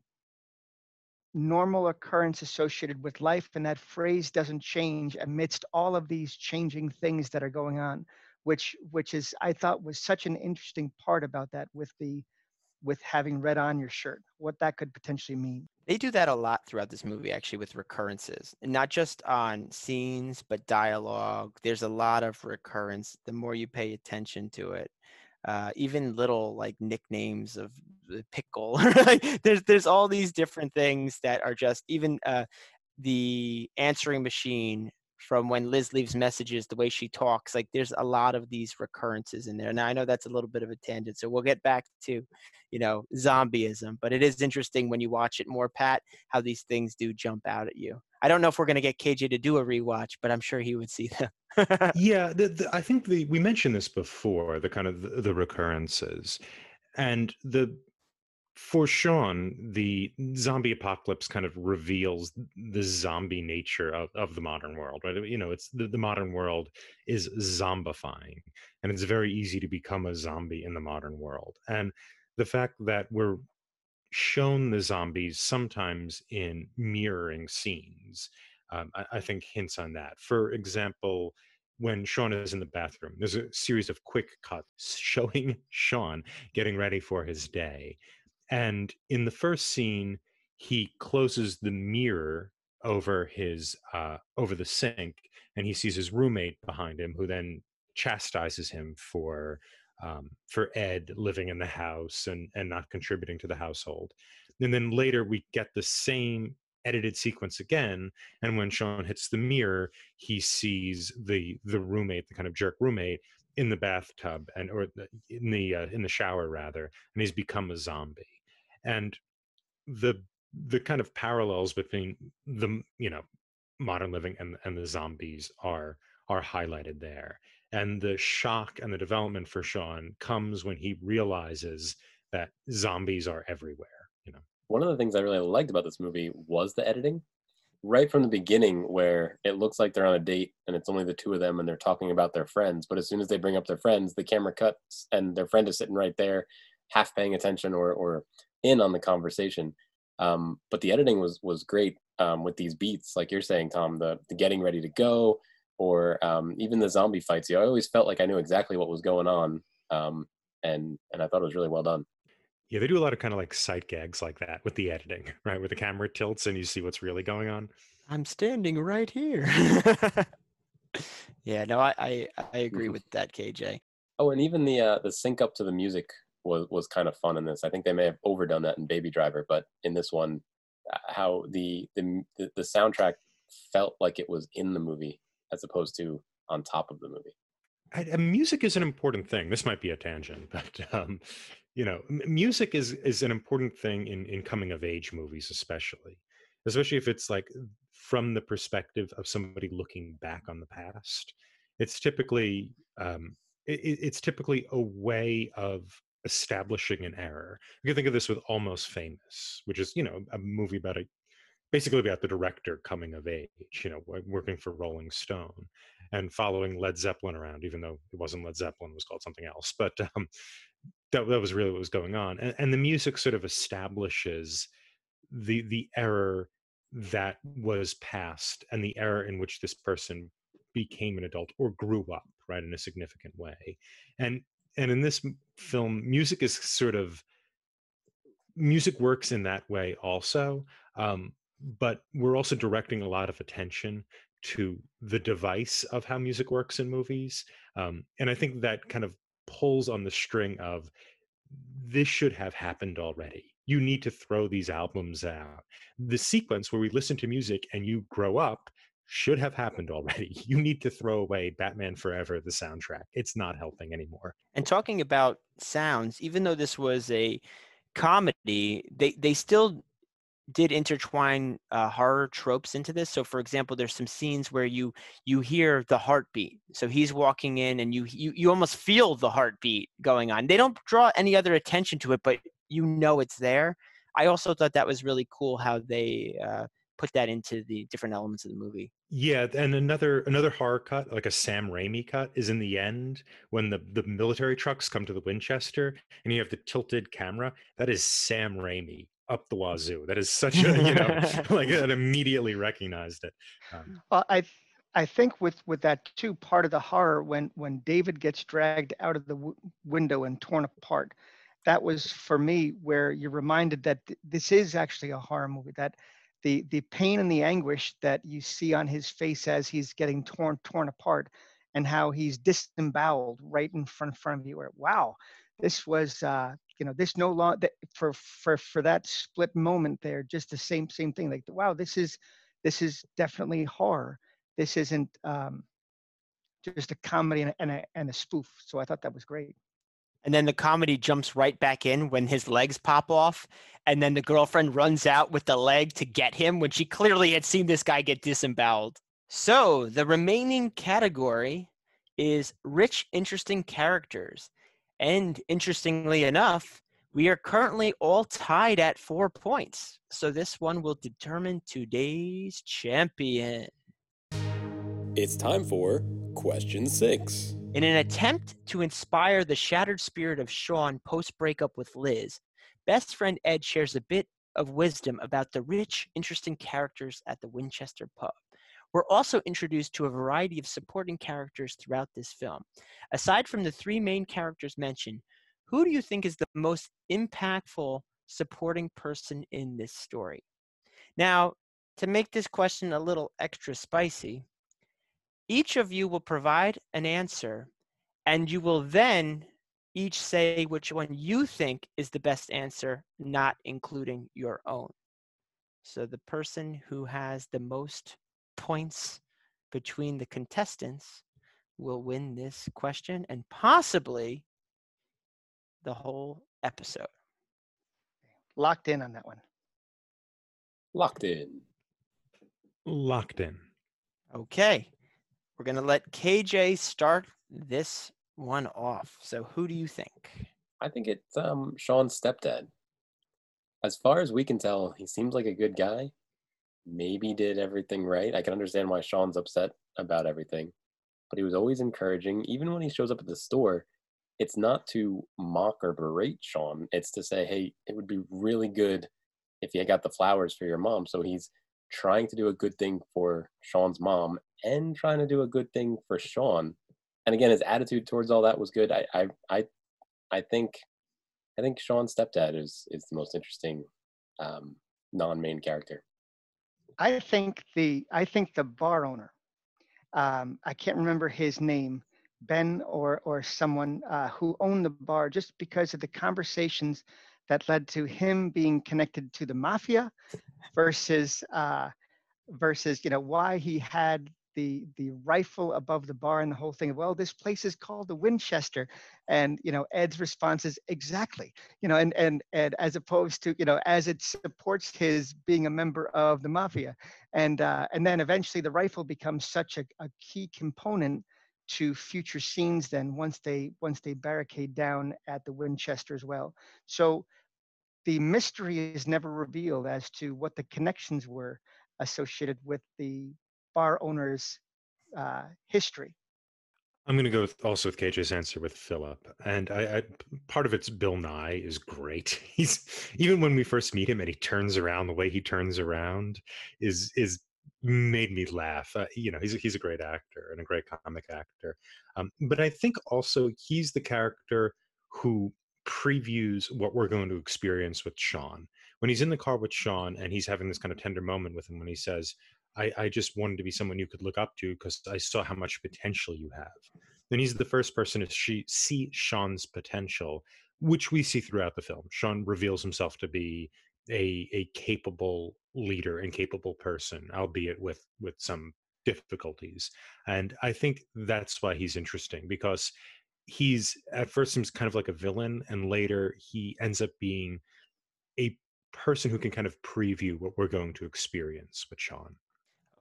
normal occurrence associated with life and that phrase doesn't change amidst all of these changing things that are going on which which is i thought was such an interesting part about that with the with having red on your shirt, what that could potentially mean. They do that a lot throughout this movie, actually, with recurrences, and not just on scenes, but dialogue. There's a lot of recurrence. The more you pay attention to it, uh, even little like nicknames of the pickle. there's there's all these different things that are just even uh, the answering machine from when Liz leaves messages, the way she talks. Like there's a lot of these recurrences in there. Now I know that's a little bit of a tangent, so we'll get back to, you know, zombieism. But it is interesting when you watch it more, Pat, how these things do jump out at you. I don't know if we're going to get KJ to do a rewatch, but I'm sure he would see them. yeah, the, the, I think the we mentioned this before. The kind of the, the recurrences, and the for Sean, the zombie apocalypse kind of reveals the zombie nature of, of the modern world, right? You know, it's the, the modern world is zombifying, and it's very easy to become a zombie in the modern world. And the fact that we're shown the zombies sometimes in mirroring scenes, um, I, I think hints on that. For example, when Sean is in the bathroom, there's a series of quick cuts showing Sean getting ready for his day and in the first scene, he closes the mirror over his uh, over the sink, and he sees his roommate behind him, who then chastises him for um, for Ed living in the house and and not contributing to the household. And then later we get the same edited sequence again, and when Sean hits the mirror, he sees the the roommate, the kind of jerk roommate, in the bathtub and or in the uh, in the shower rather, and he's become a zombie and the the kind of parallels between the you know modern living and and the zombies are are highlighted there. And the shock and the development for Sean comes when he realizes that zombies are everywhere you know? One of the things i really liked about this movie was the editing. Right from the beginning where it looks like they're on a date and it's only the two of them and they're talking about their friends but as soon as they bring up their friends the camera cuts and their friend is sitting right there half paying attention or or in on the conversation. Um, but the editing was was great um, with these beats, like you're saying, Tom. The the getting ready to go, or um, even the zombie fights. You know, I always felt like I knew exactly what was going on, um, and and I thought it was really well done. Yeah, they do a lot of kind of like sight gags like that with the editing, right? Where the camera tilts and you see what's really going on. I'm standing right here. yeah, no, I I, I agree mm-hmm. with that, KJ. Oh, and even the uh, the sync up to the music was was kind of fun in this. I think they may have overdone that in Baby Driver, but in this one, uh, how the the the soundtrack felt like it was in the movie as opposed to on top of the movie. I, music is an important thing. This might be a tangent, but um, you know, music is is an important thing in in coming of age movies, especially, especially if it's like from the perspective of somebody looking back on the past. It's typically um, it, it's typically a way of establishing an error. You can think of this with Almost Famous, which is, you know, a movie about a basically about the director coming of age, you know, working for Rolling Stone and following Led Zeppelin around, even though it wasn't Led Zeppelin, was called something else. But um, that, that was really what was going on. And, and the music sort of establishes the the error that was passed and the error in which this person became an adult or grew up right in a significant way and and in this film music is sort of music works in that way also um, but we're also directing a lot of attention to the device of how music works in movies um, and i think that kind of pulls on the string of this should have happened already. You need to throw these albums out. The sequence where we listen to music and you grow up should have happened already. You need to throw away Batman Forever, the soundtrack. It's not helping anymore. And talking about sounds, even though this was a comedy, they, they still did intertwine uh, horror tropes into this. So, for example, there's some scenes where you you hear the heartbeat. So he's walking in, and you you you almost feel the heartbeat going on. They don't draw any other attention to it, but you know it's there. I also thought that was really cool how they uh, put that into the different elements of the movie. Yeah, and another another horror cut, like a Sam Raimi cut, is in the end when the the military trucks come to the Winchester and you have the tilted camera. That is Sam Raimi up the wazoo. That is such a you know like that immediately recognized it. Um, well, I I think with with that too, part of the horror when when David gets dragged out of the w- window and torn apart, that was for me where you're reminded that th- this is actually a horror movie. That the the pain and the anguish that you see on his face as he's getting torn torn apart and how he's disemboweled right in front, front of you. Where wow this was uh you know this no longer for for for that split moment there just the same same thing like wow this is this is definitely horror. This isn't um just a comedy and a, and a, and a spoof. So i thought that was great and then the comedy jumps right back in when his legs pop off and then the girlfriend runs out with the leg to get him when she clearly had seen this guy get disemboweled so the remaining category is rich interesting characters and interestingly enough We are currently all tied at four points, so this one will determine today's champion. It's time for question six. In an attempt to inspire the shattered spirit of Sean post breakup with Liz, best friend Ed shares a bit of wisdom about the rich, interesting characters at the Winchester pub. We're also introduced to a variety of supporting characters throughout this film. Aside from the three main characters mentioned, who do you think is the most impactful supporting person in this story? Now, to make this question a little extra spicy, each of you will provide an answer, and you will then each say which one you think is the best answer, not including your own. So the person who has the most points between the contestants will win this question and possibly the whole episode. Locked in on that one. Locked in. Locked in. Okay. We're going to let KJ start this one off. So who do you think? I think it's um, Sean's stepdad. As far as we can tell, he seems like a good guy. Maybe did everything right. I can understand why Sean's upset about everything, but he was always encouraging. Even when he shows up at the store, it's not to mock or berate Sean. It's to say, hey, it would be really good if you got the flowers for your mom. So he's trying to do a good thing for Sean's mom and trying to do a good thing for Sean. And again, his attitude towards all that was good. I I I, I think I think Sean's stepdad is is the most interesting um, non-main character. I think the I think the bar owner. Um, I can't remember his name, Ben or or someone uh, who owned the bar, just because of the conversations that led to him being connected to the mafia, versus uh, versus you know why he had the the rifle above the bar and the whole thing. Well this place is called the winchester and you know ed's response is exactly you know and and and as opposed to you know as it supports his being a member of the mafia. And uh, and then eventually the rifle becomes such a, a key component to future scenes then once they once they barricade down at the winchester as well so the mystery is never revealed as to what the connections were associated with the bar owner's uh, history. I'm going to go with, also with KJ's answer with Philip, and I, I part of it's Bill Nighy is great. He's even when we first meet him and he turns around, the way he turns around is is made me laugh. Uh, you know, he's a, he's a great actor and a great comic actor. Um, but I think also he's the character who previews what we're going to experience with Sean. When he's in the car with Sean and he's having this kind of tender moment with him when he says, I, I just wanted to be someone you could look up to because I saw how much potential you have. Then he's the first person to she, see Sean's potential, which we see throughout the film. Sean reveals himself to be a a capable leader and capable person, albeit with with some difficulties. And I think that's why he's interesting because he's at first seems kind of like a villain, and later he ends up being a person who can kind of preview what we're going to experience with Sean.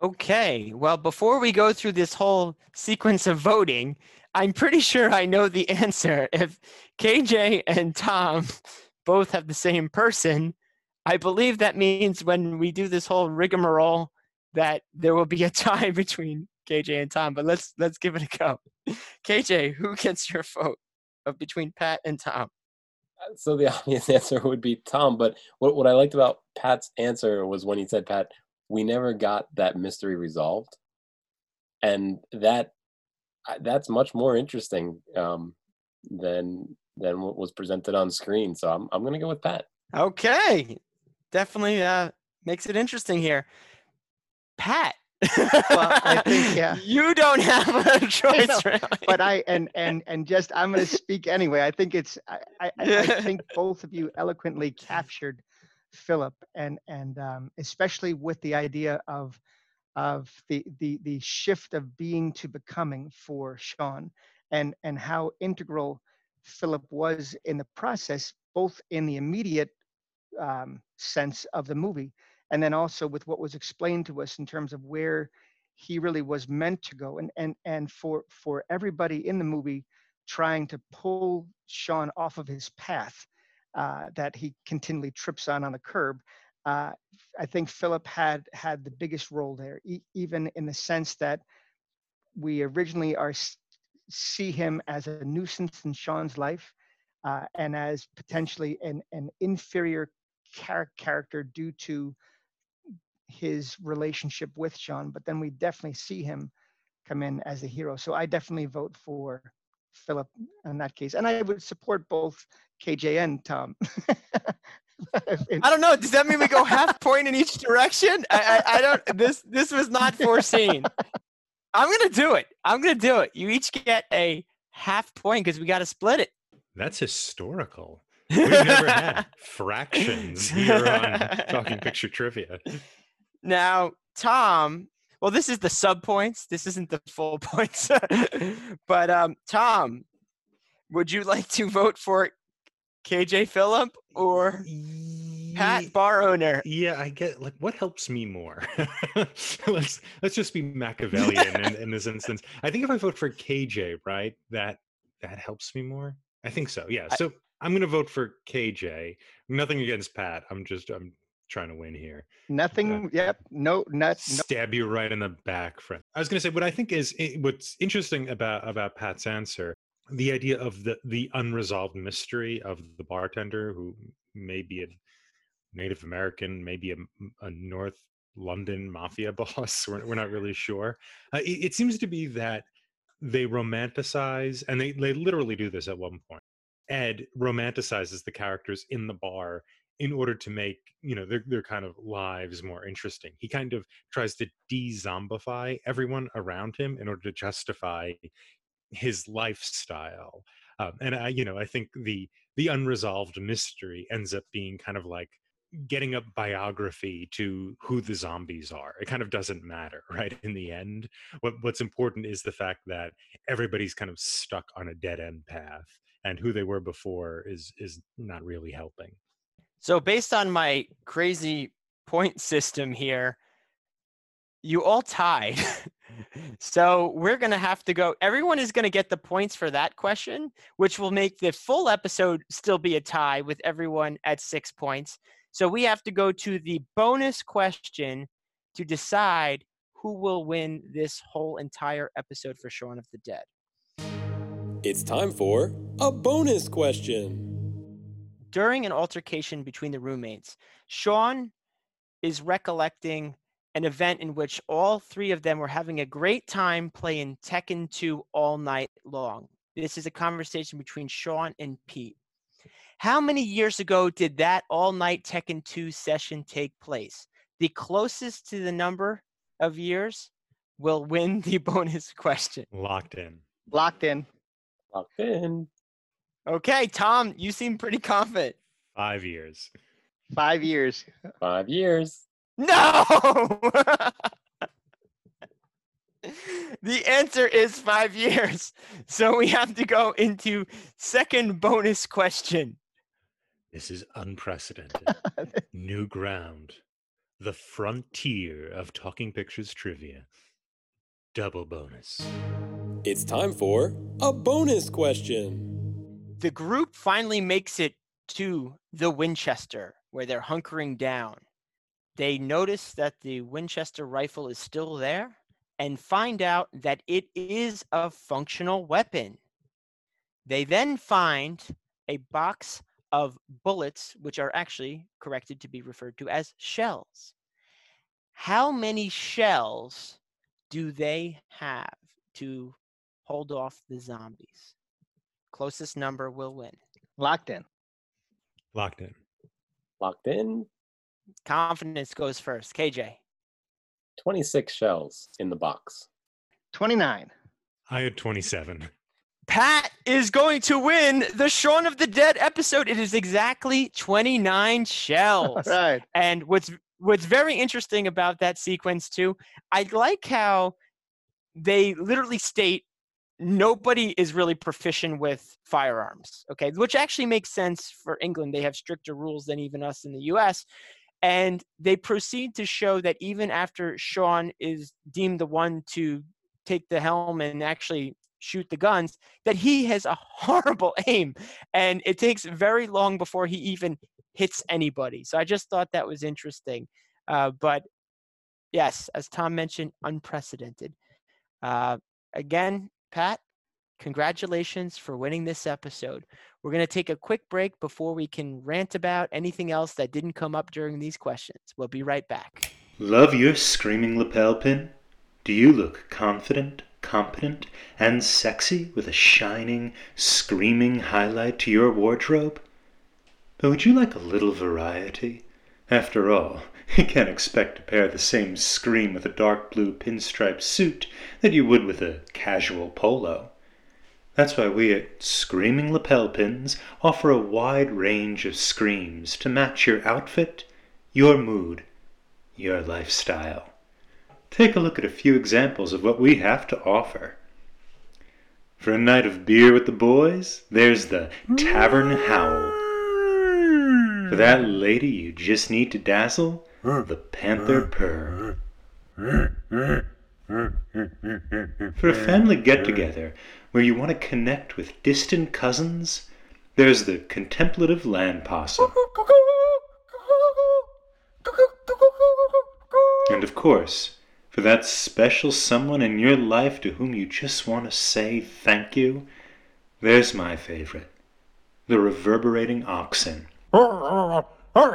Okay, well, before we go through this whole sequence of voting, I'm pretty sure I know the answer. If KJ and Tom both have the same person, I believe that means when we do this whole rigmarole that there will be a tie between KJ and Tom. But let's let's give it a go. KJ, who gets your vote of between Pat and Tom? Uh, so the obvious answer would be Tom. But what what I liked about Pat's answer was when he said, "Pat, we never got that mystery resolved, and that that's much more interesting um, than than what was presented on screen. So I'm I'm gonna go with Pat. Okay, definitely uh, makes it interesting here. Pat. well, I think yeah. You don't have a choice, know, really. but I and and and just I'm going to speak anyway. I think it's I, I, I think both of you eloquently captured Philip, and and um, especially with the idea of of the the the shift of being to becoming for Sean, and and how integral Philip was in the process, both in the immediate um, sense of the movie, and then also with what was explained to us in terms of where he really was meant to go, and and and for for everybody in the movie trying to pull Sean off of his path uh, that he continually trips on on the curb. Uh, I think Philip had had the biggest role there, e- even in the sense that we originally are see him as a nuisance in Sean's life uh, and as potentially an, an inferior char- character due to his relationship with Sean. But then we definitely see him come in as a hero. So I definitely vote for Philip in that case. And I would support both KJ and Tom. I don't know. Does that mean we go half point in each direction? I, I, I don't. This this was not foreseen. I'm gonna do it. I'm gonna do it. You each get a half point because we got to split it. That's historical. We've never had fractions here on Talking Picture Trivia. Now, Tom. Well, this is the sub points. This isn't the full points. but um, Tom, would you like to vote for KJ Philip or Pat bar owner? Yeah, I get like what helps me more. let's let's just be Machiavellian in, in this instance. I think if I vote for KJ, right, that that helps me more. I think so. Yeah. So I, am gonna vote for KJ. Nothing against Pat. I'm just I'm trying to win here. Nothing. Uh, yep. No. Not. Stab you right in the back, friend. I was going to say what I think is what's interesting about about Pat's answer. The idea of the the unresolved mystery of the bartender who may be a Native American, maybe a, a North London mafia boss. We're, we're not really sure. Uh, it, it seems to be that they romanticize, and they, they literally do this at one point. Ed romanticizes the characters in the bar in order to make you know their their kind of lives more interesting. He kind of tries to de-zombify everyone around him in order to justify his lifestyle. Um, and I, you know, I think the the unresolved mystery ends up being kind of like getting a biography to who the zombies are. It kind of doesn't matter, right? In the end, what what's important is the fact that everybody's kind of stuck on a dead end path, and who they were before is is not really helping. So based on my crazy point system here, you all tied. so we're going to have to go. Everyone is going to get the points for that question, which will make the full episode still be a tie with everyone at six points. So we have to go to the bonus question to decide who will win this whole entire episode for Shaun of the Dead. It's time for a bonus question during an altercation between the roommates, Sean is recollecting an event in which all three of them were having a great time playing Tekken 2 all night long. This is a conversation between Sean and Pete. How many years ago did that all night Tekken 2 session take place? The closest to the number of years will win the bonus question. Locked in. Locked in. Locked in. Okay, Tom, you seem pretty confident. Five years. Five years. Five years. No! the answer is five years. So we have to go into second bonus question. This is unprecedented. New ground. The frontier of Talking Pictures trivia. Double bonus. It's time for a bonus question the group finally makes it to the Winchester where they're hunkering down. They notice that the Winchester rifle is still there and find out that it is a functional weapon. They then find a box of bullets, which are actually corrected to be referred to as shells. How many shells do they have to hold off the zombies? Closest number will win. Locked in. Locked in. Locked in. Confidence goes first. KJ. 26 shells in the box. 29. I had 27. Pat is going to win the Shaun of the Dead episode. It is exactly 29 shells. All right. And what's what's very interesting about that sequence too, I like how they literally state nobody is really proficient with firearms okay which actually makes sense for england they have stricter rules than even us in the us and they proceed to show that even after sean is deemed the one to take the helm and actually shoot the guns that he has a horrible aim and it takes very long before he even hits anybody. So I just thought that was interesting. Uh, but yes, as Tom mentioned, unprecedented. Uh, again, Pat, congratulations for winning this episode. We're going to take a quick break before we can rant about anything else that didn't come up during these questions. We'll be right back. Love your screaming lapel pin? Do you look confident, competent, and sexy with a shining, screaming highlight to your wardrobe? But would you like a little variety? After all, you can't expect to pair the same scream with a dark blue pinstripe suit that you would with a casual polo. That's why we at Screaming Lapel Pins offer a wide range of screams to match your outfit, your mood, your lifestyle. Take a look at a few examples of what we have to offer. For a night of beer with the boys, there's the Tavern Howl. For that lady you just need to dazzle, the Panther Purr. For a family get together where you want to connect with distant cousins, there's the Contemplative Land Possum. And of course, for that special someone in your life to whom you just want to say thank you, there's my favorite the reverberating oxen. Be a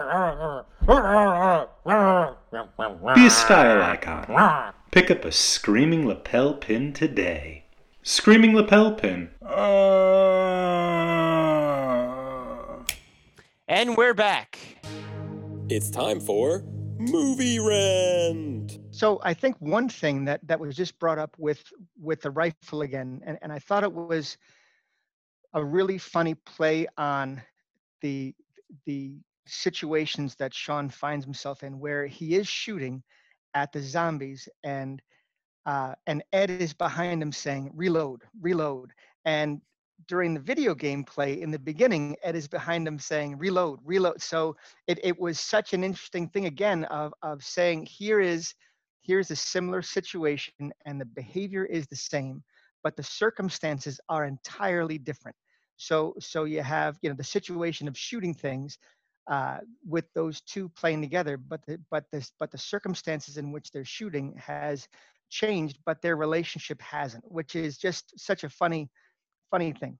style icon. Pick up a screaming lapel pin today. Screaming lapel pin. Uh. And we're back. It's time for Movie Rent. So I think one thing that that was just brought up with with the rifle again, and, and I thought it was a really funny play on the the situations that Shaun finds himself in, where he is shooting at the zombies, and uh, and Ed is behind him saying, "Reload, reload," and during the video game play in the beginning, Ed is behind him saying, reload, reload. So it, it was such an interesting thing again of, of saying, here is, here's a similar situation and the behavior is the same, but the circumstances are entirely different. So, so you have, you know, the situation of shooting things uh, with those two playing together, but the, but this, but the circumstances in which they're shooting has changed, but their relationship hasn't, which is just such a funny, funny thing.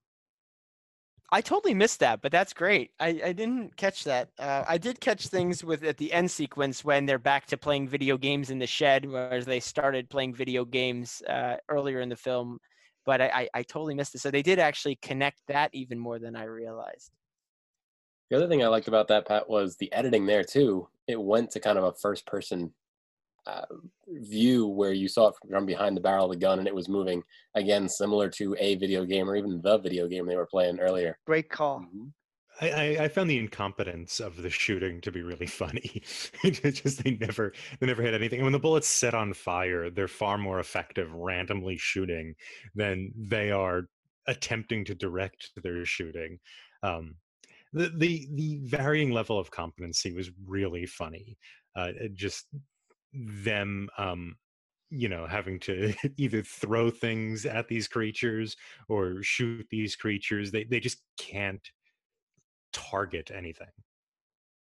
I totally missed that, but that's great. I, I didn't catch that. Uh, I did catch things with at the end sequence when they're back to playing video games in the shed, whereas they started playing video games uh, earlier in the film. But I, I, I totally missed it. So they did actually connect that even more than I realized. The other thing I liked about that, Pat, was the editing there too. It went to kind of a first person uh, view where you saw it from behind the barrel of the gun and it was moving again similar to a video game or even the video game they were playing earlier great call mm-hmm. I, I, found the incompetence of the shooting to be really funny. just they never they never hit anything. And when the bullets set on fire, they're far more effective randomly shooting than they are attempting to direct their shooting. Um, the the the varying level of competency was really funny. Uh, just them um you know having to either throw things at these creatures or shoot these creatures they they just can't target anything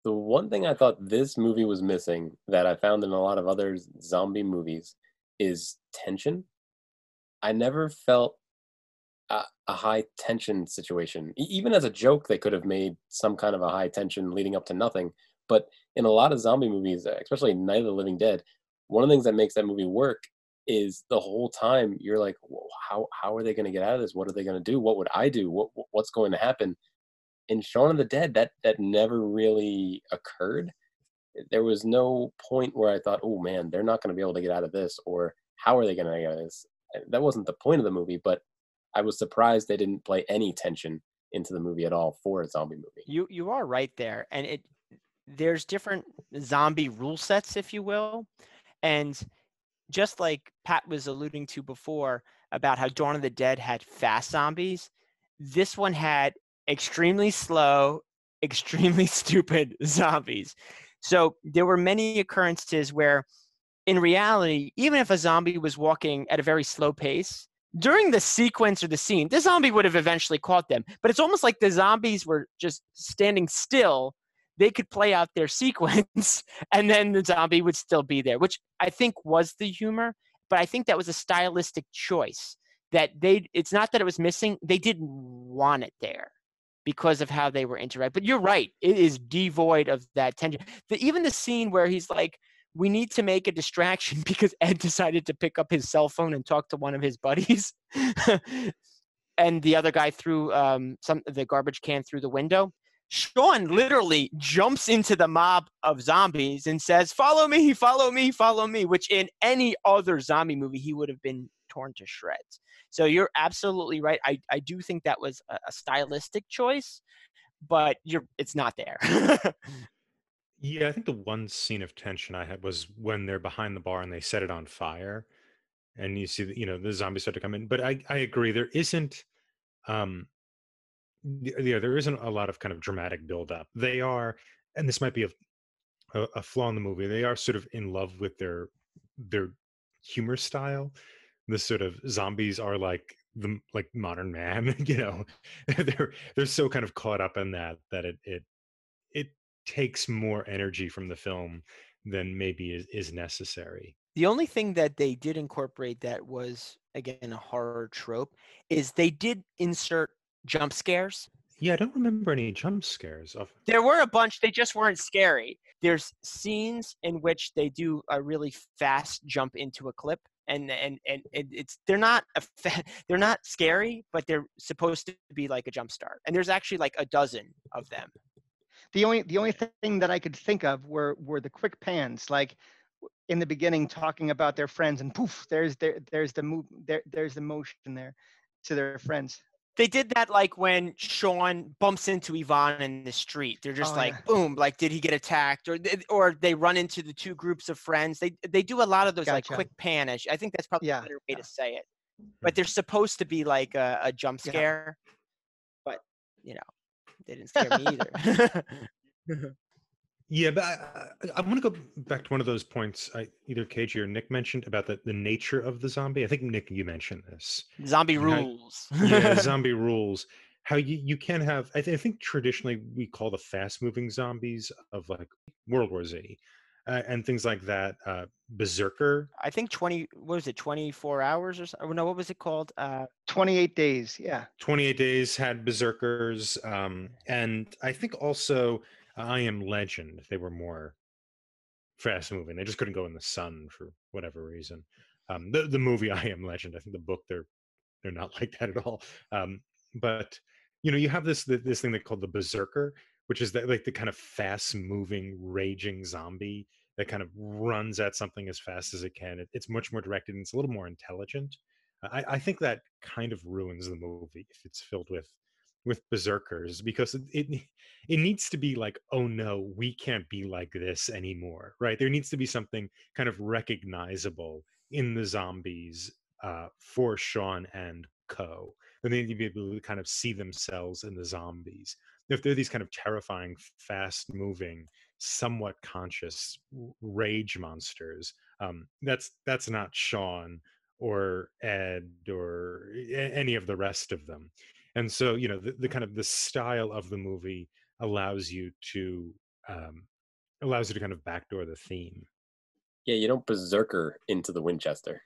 the one thing i thought this movie was missing that i found in a lot of other zombie movies is tension i never felt a, high tension situation even as a joke they could have made some kind of a high tension leading up to nothing but in a lot of zombie movies, especially Night of the Living Dead, one of the things that makes that movie work is the whole time you're like, how how are they going to get out of this? What are they going to do? What would I do? What what's going to happen? In Shaun of the Dead, that that never really occurred. There was no point where I thought, oh man, they're not going to be able to get out of this, or how are they going to get out of this? That wasn't the point of the movie, but I was surprised they didn't play any tension into the movie at all for a zombie movie. You you are right there, and it there's different zombie rule sets, if you will. And just like Pat was alluding to before about how Dawn of the Dead had fast zombies, this one had extremely slow, extremely stupid zombies. So there were many occurrences where, in reality, even if a zombie was walking at a very slow pace, during the sequence or the scene, the zombie would have eventually caught them. But it's almost like the zombies were just standing still. They could play out their sequence, and then the zombie would still be there, which I think was the humor. But I think that was a stylistic choice that they. It's not that it was missing; they didn't want it there because of how they were interact. But you're right; it is devoid of that tension. The, even the scene where he's like we need to make a distraction because Ed decided to pick up his cell phone and talk to one of his buddies. and the other guy threw um, some the garbage can through the window. Shaun literally jumps into the mob of zombies and says, "Follow me, follow me, follow me." Which in any other zombie movie he would have been torn to shreds. So you're absolutely right. I, I do think that was a, a stylistic choice, but you're it's not there. Yeah, I think the one scene of tension I had was when they're behind the bar and they set it on fire, and you see the, you know the zombies start to come in. But I I agree there isn't um yeah there isn't a lot of kind of dramatic build up. They are, and this might be a, a a flaw in the movie. They are sort of in love with their their humor style. The sort of zombies are like the like modern man, you know. they're they're so kind of caught up in that that it it takes more energy from the film than maybe is, is necessary. The only thing that they did incorporate that was again a horror trope is they did insert jump scares. Yeah, I don't remember any jump scares. Of... There were a bunch, they just weren't scary. There's scenes in which they do a really fast jump into a clip and and and it's they're not a they're not scary, but they're supposed to be like a jump start. And there's actually like a dozen of them the only the only thing that I could think of were were the quick pans, like in the beginning talking about their friends, and poof, there's there there's the move there there's the motion there to their friends. They did that like when Shaun bumps into Yvonne in the street. They're just oh, like, yeah. boom, like did he get attacked, or or they run into the two groups of friends. They they do a lot of those gotcha. like quick pan. I think that's probably yeah. a better way yeah. to say it. But hmm. they're supposed to be like a, a jump scare. But you know, they didn't scare me either. yeah, but I, I, want to go back to one of those points I, either KG or Nick mentioned about the, the nature of the zombie. I think Nick, you mentioned this. Zombie how, rules. yeah, zombie rules. How you, you can have, I, th- I think traditionally we call the fast moving zombies of like World War Z uh, and things like that. Uh, Berserker. I think twenty. What was it? Twenty four hours or something? No, what was it called? Uh, Twenty eight days. Yeah. Twenty eight days had Berserkers, um, and I think also I Am Legend. They were more fast moving. They just couldn't go in the sun for whatever reason. Um, the the movie I Am Legend. I think the book they're they're not like that at all. Um, but you know, you have this this thing they call the Berserker, which is that like the kind of fast moving, raging zombie that kind of runs at something as fast as it can. It, it's much more directed and it's a little more intelligent. I, I, think that kind of ruins the movie if it's filled with with berserkers because it, it it needs to be like oh no we can't be like this anymore right there needs to be something kind of recognizable in the zombies uh, for Shaun and Co. And they need to be able to kind of see themselves in the zombies. If they're these kind of terrifying, fast moving, somewhat conscious rage monsters. Um, that's that's not Shaun or Ed or any of the rest of them. And so, you know, the, the kind of the style of the movie allows you to um, allows you to kind of backdoor the theme. Yeah, you don't berserker into the Winchester.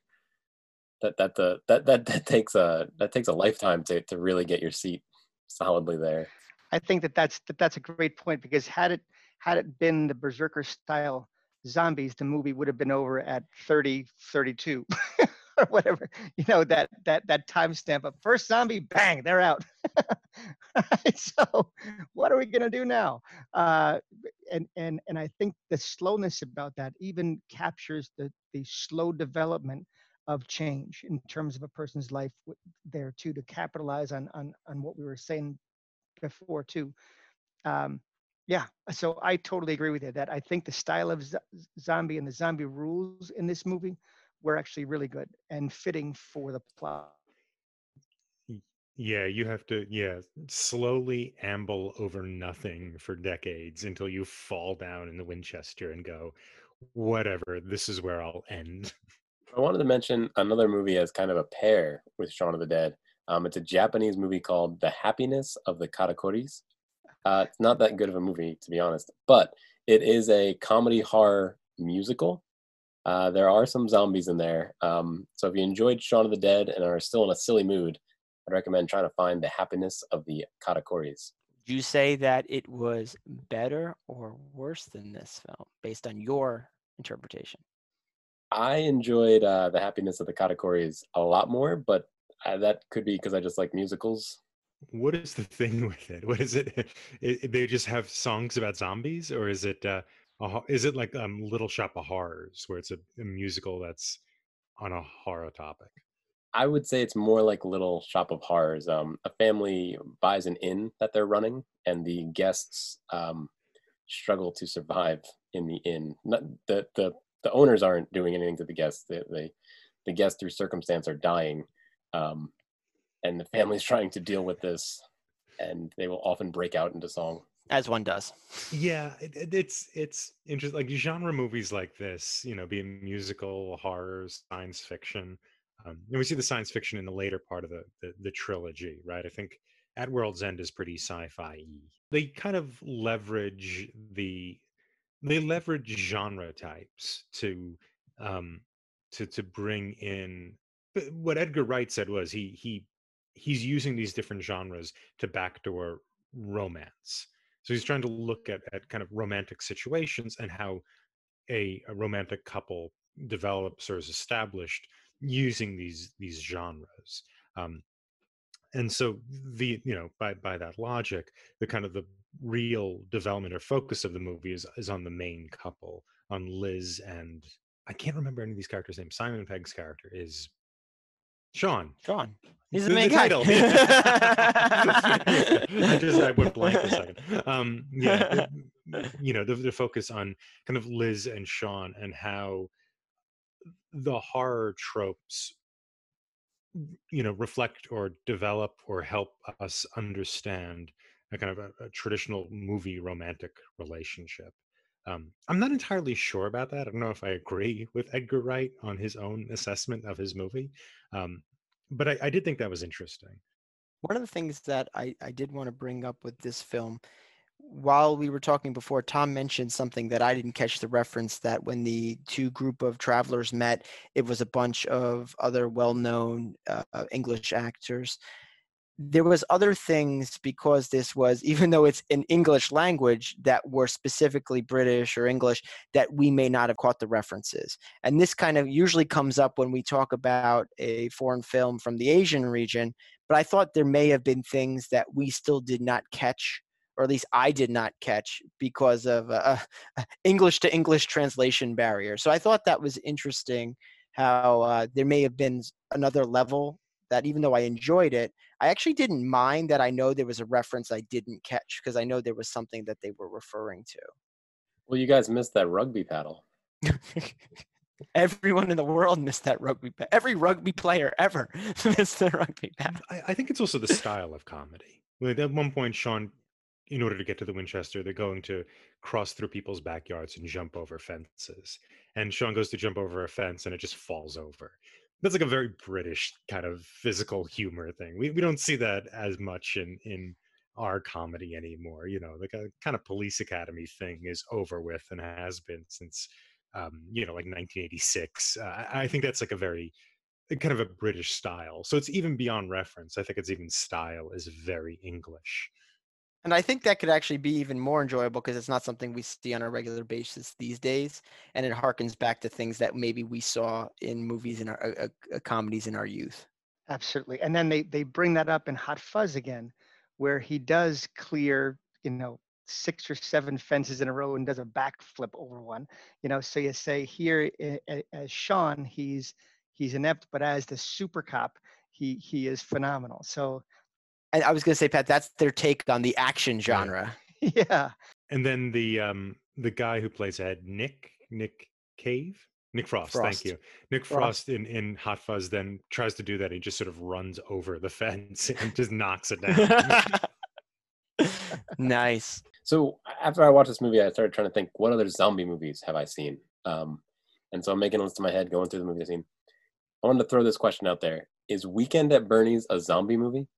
That that the that that that takes a that takes a lifetime to to really get your seat solidly there. I think that that's that that's a great point because had it had it been the berserker style zombies the movie would have been over at 30 32 or whatever you know that that that timestamp of first zombie bang they're out. So what are we going to do now? Uh, and and and i think the slowness about that even captures the the slow development of change in terms of a person's life there too to capitalize on on on what we were saying before too. Um, yeah, so I totally agree with you that I think the style of z- zombie and the zombie rules in this movie were actually really good and fitting for the plot. Yeah, you have to yeah, slowly amble over nothing for decades until you fall down in the Winchester and go, whatever, this is where I'll end. I wanted to mention another movie as kind of a pair with Shaun of the Dead. Um, it's a Japanese movie called The Happiness of the Katakuris. Uh, it's not that good of a movie, to be honest, but it is a comedy horror musical. Uh, there are some zombies in there. Um, so if you enjoyed Shaun of the Dead and are still in a silly mood, I'd recommend trying to find The Happiness of the Katakuris. You say that it was better or worse than this film based on your interpretation? I enjoyed uh, The Happiness of the Katakuris a lot more, but uh, that could be because I just like musicals. What is the thing with it? What is it? it they just have songs about zombies, or is it? Uh, a, is it like um, Little Shop of Horrors, where it's a, a musical that's on a horror topic? I would say it's more like Little Shop of Horrors. Um, a family buys an inn that they're running, and the guests um, struggle to survive in the inn. Not, the the the owners aren't doing anything to the guests. The the, the guests through circumstance are dying, um, and the family's trying to deal with this, and they will often break out into song. As one does. Yeah, it, it- it's it's interesting. Like genre movies like this, you know, be it musical, horror, science fiction. Um, and we see the science fiction in the later part of the, the the trilogy, right? I think At World's End is pretty sci-fi. They kind of leverage the they leverage genre types to um to to bring in but what Edgar Wright said was he he he's using these different genres to backdoor romance. So he's trying to look at, at kind of romantic situations and how a, a romantic couple develops or is established using these these genres. Um, and so the you know by by that logic, the kind of the real development or focus of the movie is is on the main couple, on Liz and I can't remember any of these characters' names. Simon Pegg's character is Shaun. Shaun. He's The- main the guy. title. I just I went blank for a second. Um, yeah, you know the, the focus on kind of Liz and Shaun and how the horror tropes you know reflect or develop or help us understand a kind of a, a traditional movie romantic relationship um, i'm not entirely sure about that i don't know if i agree with edgar wright on his own assessment of his movie um, but I, I did think that was interesting One of the things that I, I did want to bring up with this film, while we were talking before, Tom mentioned something that I didn't catch the reference that when the two group of travelers met, it was a bunch of other well-known uh, uh, English actors. There was other things because this was, even though it's in English language, that were specifically British or English that we may not have caught the references. And this kind of usually comes up when we talk about a foreign film from the Asian region but I thought there may have been things that we still did not catch, or at least I did not catch because of uh, English to English translation barrier. So I thought that was interesting how uh, there may have been another level that even though I enjoyed it, I actually didn't mind that I know there was a reference I didn't catch because I know there was something that they were referring to. Well, you guys missed that rugby paddle. Everyone in the world missed that rugby. pa- Every rugby player ever missed the rugby paddle. I, I think it's also the style of comedy. Like at one point, Shaun, in order to get to the Winchester, they're going to cross through people's backyards and jump over fences. And Shaun goes to jump over a fence and it just falls over. That's like a very British kind of physical humor thing. We we don't see that as much in in our comedy anymore. You know, like a kind of police academy thing is over with and has been since um, you know, like 1986. Uh, I I think that's like a very kind of a British style. So it's even beyond reference. I think it's even style is very English. And I think that could actually be even more enjoyable because it's not something we see on a regular basis these days, and it harkens back to things that maybe we saw in movies in our uh, uh, comedies in our youth. Absolutely. And then they they bring that up in Hot Fuzz again, where he does clear, you know, six or seven fences in a row and does a backflip over one. You know, so you say here as Shaun, he's he's inept, but as the super cop, he he is phenomenal. So And I was going to say, Pat, that's their take on the action genre. yeah, And then the um the guy who plays Ed, Nick Nick Cave, Nick Frost, Frost. Thank you, Nick Frost. Frost in in Hot Fuzz then tries to do that. He just sort of runs over the fence and just knocks it down. nice. So after I watched this movie, I started trying to think, what other zombie movies have I seen? Um, and so I'm making a list in my head, going through the movies I've seen. I wanted to throw this question out there: Is Weekend at Bernie's a zombie movie?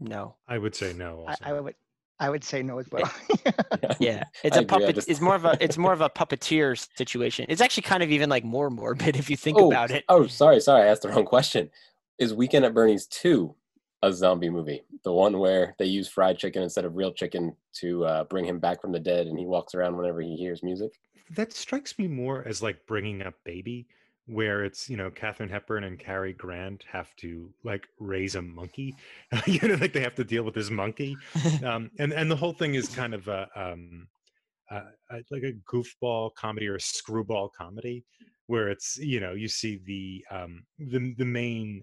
No. I would say no. I, Also. I would I would say no as well. Yeah, it's I a agree, puppet. just- It's more of a it's more of a puppeteer situation. It's actually kind of even like more morbid if you think oh, about it. Oh, sorry, sorry, I asked the wrong question. Is Weekend at Bernie's two a zombie movie? The one where they use fried chicken instead of real chicken to uh, bring him back from the dead, and he walks around whenever he hears music. that strikes me more as like bringing up baby where it's you know Katharine Hepburn and Cary Grant have to like raise a monkey, you know, like they have to deal with this monkey, um, and and the whole thing is kind of a um, uh, uh, like a goofball comedy or a screwball comedy, where it's you know you see the um, the the main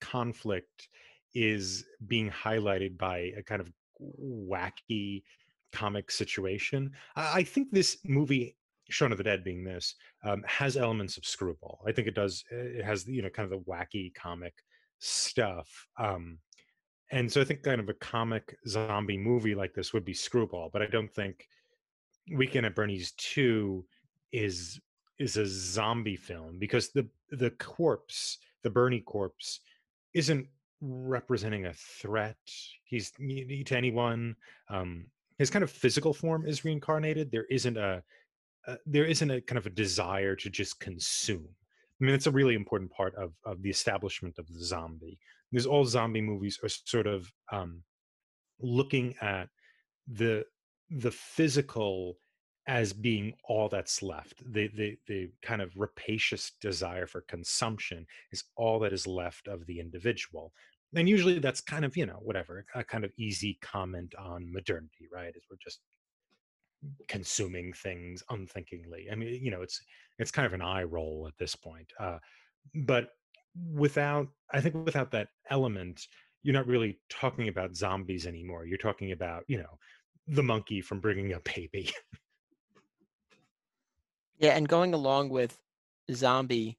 conflict is being highlighted by a kind of wacky comic situation. I, I think this movie, Shaun of the Dead, being this, um, has elements of screwball. I think it does. It has you know kind of the wacky comic stuff. Um, and so I think kind of a comic zombie movie like this would be Screwball, but I don't think Weekend at Bernie's 2 is is a zombie film because the the corpse, the Bernie corpse, isn't representing a threat. He's to anyone. Um, his kind of physical form is reincarnated. There isn't a uh, there isn't a kind of a desire to just consume. I mean, it's a really important part of of the establishment of the zombie. Because all zombie movies are sort of um, looking at the the physical as being all that's left. The the the kind of rapacious desire for consumption is all that is left of the individual. And usually that's kind of, you know, whatever, a kind of easy comment on modernity, right? Is we're just consuming things unthinkingly. I mean, you know, it's it's kind of an eye roll at this point. Uh, but without, I think, without that element, you're not really talking about zombies anymore. You're talking about, you know, the monkey from bringing up baby. Yeah, and going along with zombie,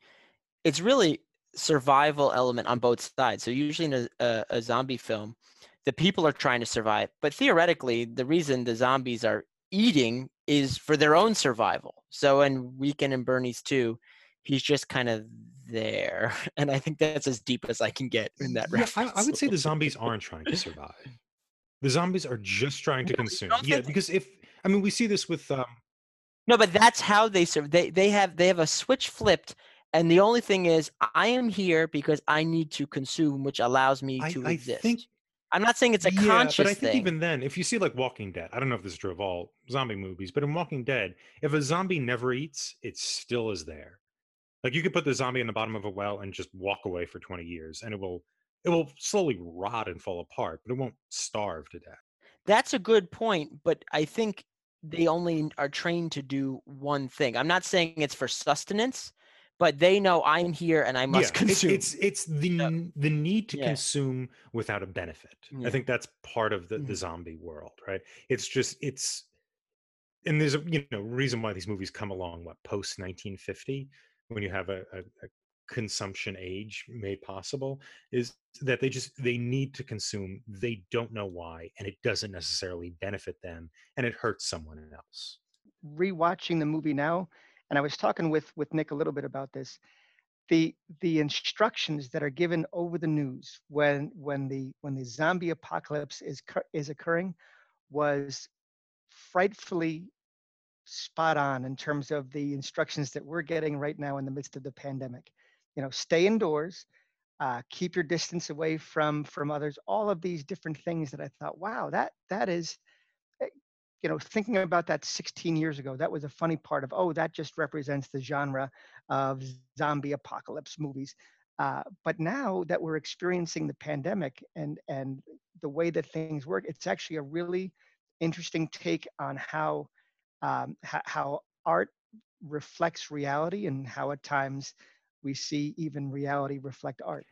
it's really survival element on both sides. So usually in a, a, a zombie film, the people are trying to survive, but theoretically, the reason the zombies are eating is for their own survival. So in Weekend and Bernie's too, he's just kind of there, and I think that's as deep as I can get in that Yeah, I, reference. I would say the zombies aren't trying to survive. The zombies are just trying to No, consume. Yeah, because if I mean we see this with um, No, but that's how they serve. They they have they have a switch flipped, and the only thing is, I am here because I need to consume, which allows me I, to I exist. think I'm not saying it's a yeah, conscious but I think thing. even then, if you see like Walking Dead, I don't know if this is true of all zombie movies, but in Walking Dead, if a zombie never eats, it still is there. Like you could put the zombie in the bottom of a well and just walk away for 20 years, and it will it will slowly rot and fall apart, but it won't starve to death. That's a good point, but I think they only are trained to do one thing. I'm not saying it's for sustenance, but they know I'm here and I must yeah, it's, consume. it's it's the So- the need to Yeah. consume without a benefit. Yeah. I think that's part of the, the Mhm. zombie world, right? It's just it's and there's a you know reason why these movies come along what post 1950 when you have a, a, a consumption age made possible is that they just they need to consume they don't know why and it doesn't necessarily benefit them and it hurts someone else rewatching the movie now, and I was talking with with Nick a little bit about this. The the instructions that are given over the news when when the when the zombie apocalypse is is occurring was frightfully spot on in terms of the instructions that we're getting right now in the midst of the pandemic. You know, stay indoors, uh, keep your distance away from from others. All of these different things that I thought, wow, that that is you know, thinking about that 16 years ago, that was a funny part of, oh, that just represents the genre of zombie apocalypse movies. Uh, but now that we're experiencing the pandemic and and the way that things work, it's actually a really interesting take on how um, how, how art reflects reality and how at times we see even reality reflect art.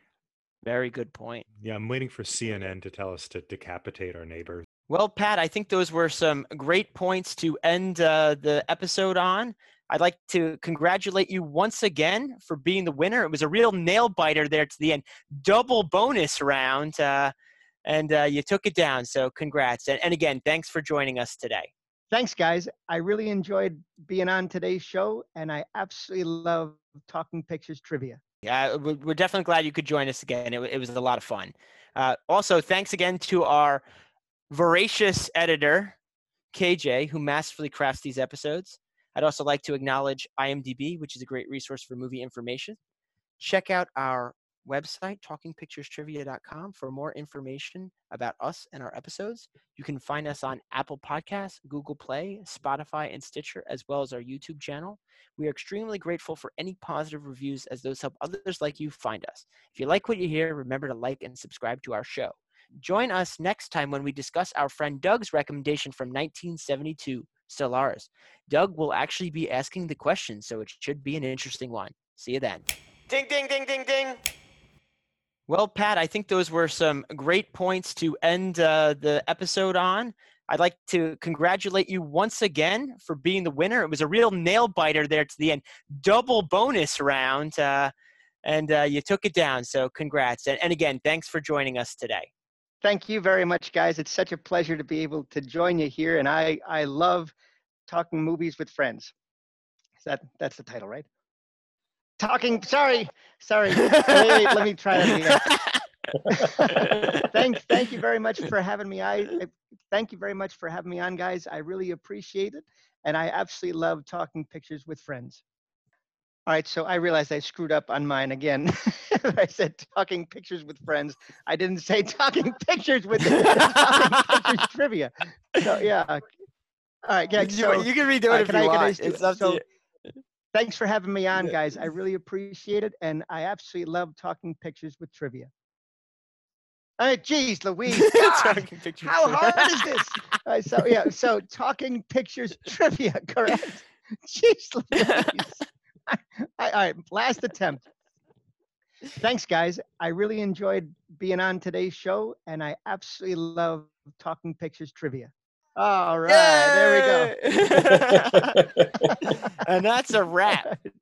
Very good point. yeah i'm waiting for cnn to tell us to decapitate our neighbors Well, Pat, I think those were some great points to end uh, the episode on. I'd like to congratulate you once again for being the winner. It was a real nail biter there to the end, double bonus round, uh, and uh, you took it down. So, congrats. And, and again, thanks for joining us today. Thanks, guys. I really enjoyed being on today's show, and I absolutely love talking pictures trivia. Yeah, we- we're definitely glad you could join us again. It, it was a lot of fun. Uh, also, thanks again to our voracious editor, KJ, who masterfully crafts these episodes. I'd also like to acknowledge IMDb, which is a great resource for movie information. Check out our website, talkingpicturestrivia.com, for more information about us and our episodes. You can find us on Apple Podcasts, Google Play, Spotify, and Stitcher, as well as our YouTube channel. We are extremely grateful for any positive reviews as those help others like you find us. If you like what you hear, remember to like and subscribe to our show. Join us next time when we discuss our friend Doug's recommendation from 1972, Solaris. Doug will actually be asking the question, so it should be an interesting one. See you then. Ding, ding, ding, ding, ding. Well, Pat, I think those were some great points to end uh, the episode on. I'd like to congratulate you once again for being the winner. It was a real nail biter there to the end, double bonus round, uh, and uh, you took it down. So, congrats. And, and again, thanks for joining us today. Thank you very much, guys. It's such a pleasure to be able to join you here, and I I love talking movies with friends. Is that that's the title, right? Talking. Sorry, sorry. wait, wait, let me try that again. thank thank you very much for having me. I I- thank you very much for having me on, guys. I really appreciate it, and I absolutely love talking pictures with friends. All right, so I realized I screwed up on mine again. I said talking pictures with friends. I didn't say talking pictures with talking pictures trivia. So yeah. All right, yeah. you, So, you can redo uh, it if can you I- can I want. It's up so- to you. thanks for having me on, guys. I really appreciate it, and I absolutely love talking pictures with trivia. All right, geez, Louise. God, Talking pictures how hard is this? All right, so yeah, so talking pictures trivia, correct? Jeez, Louise. All right, last attempt. Thanks, guys. I really enjoyed being on today's show, and I absolutely love talking pictures trivia. All right, there we go. And that's a wrap.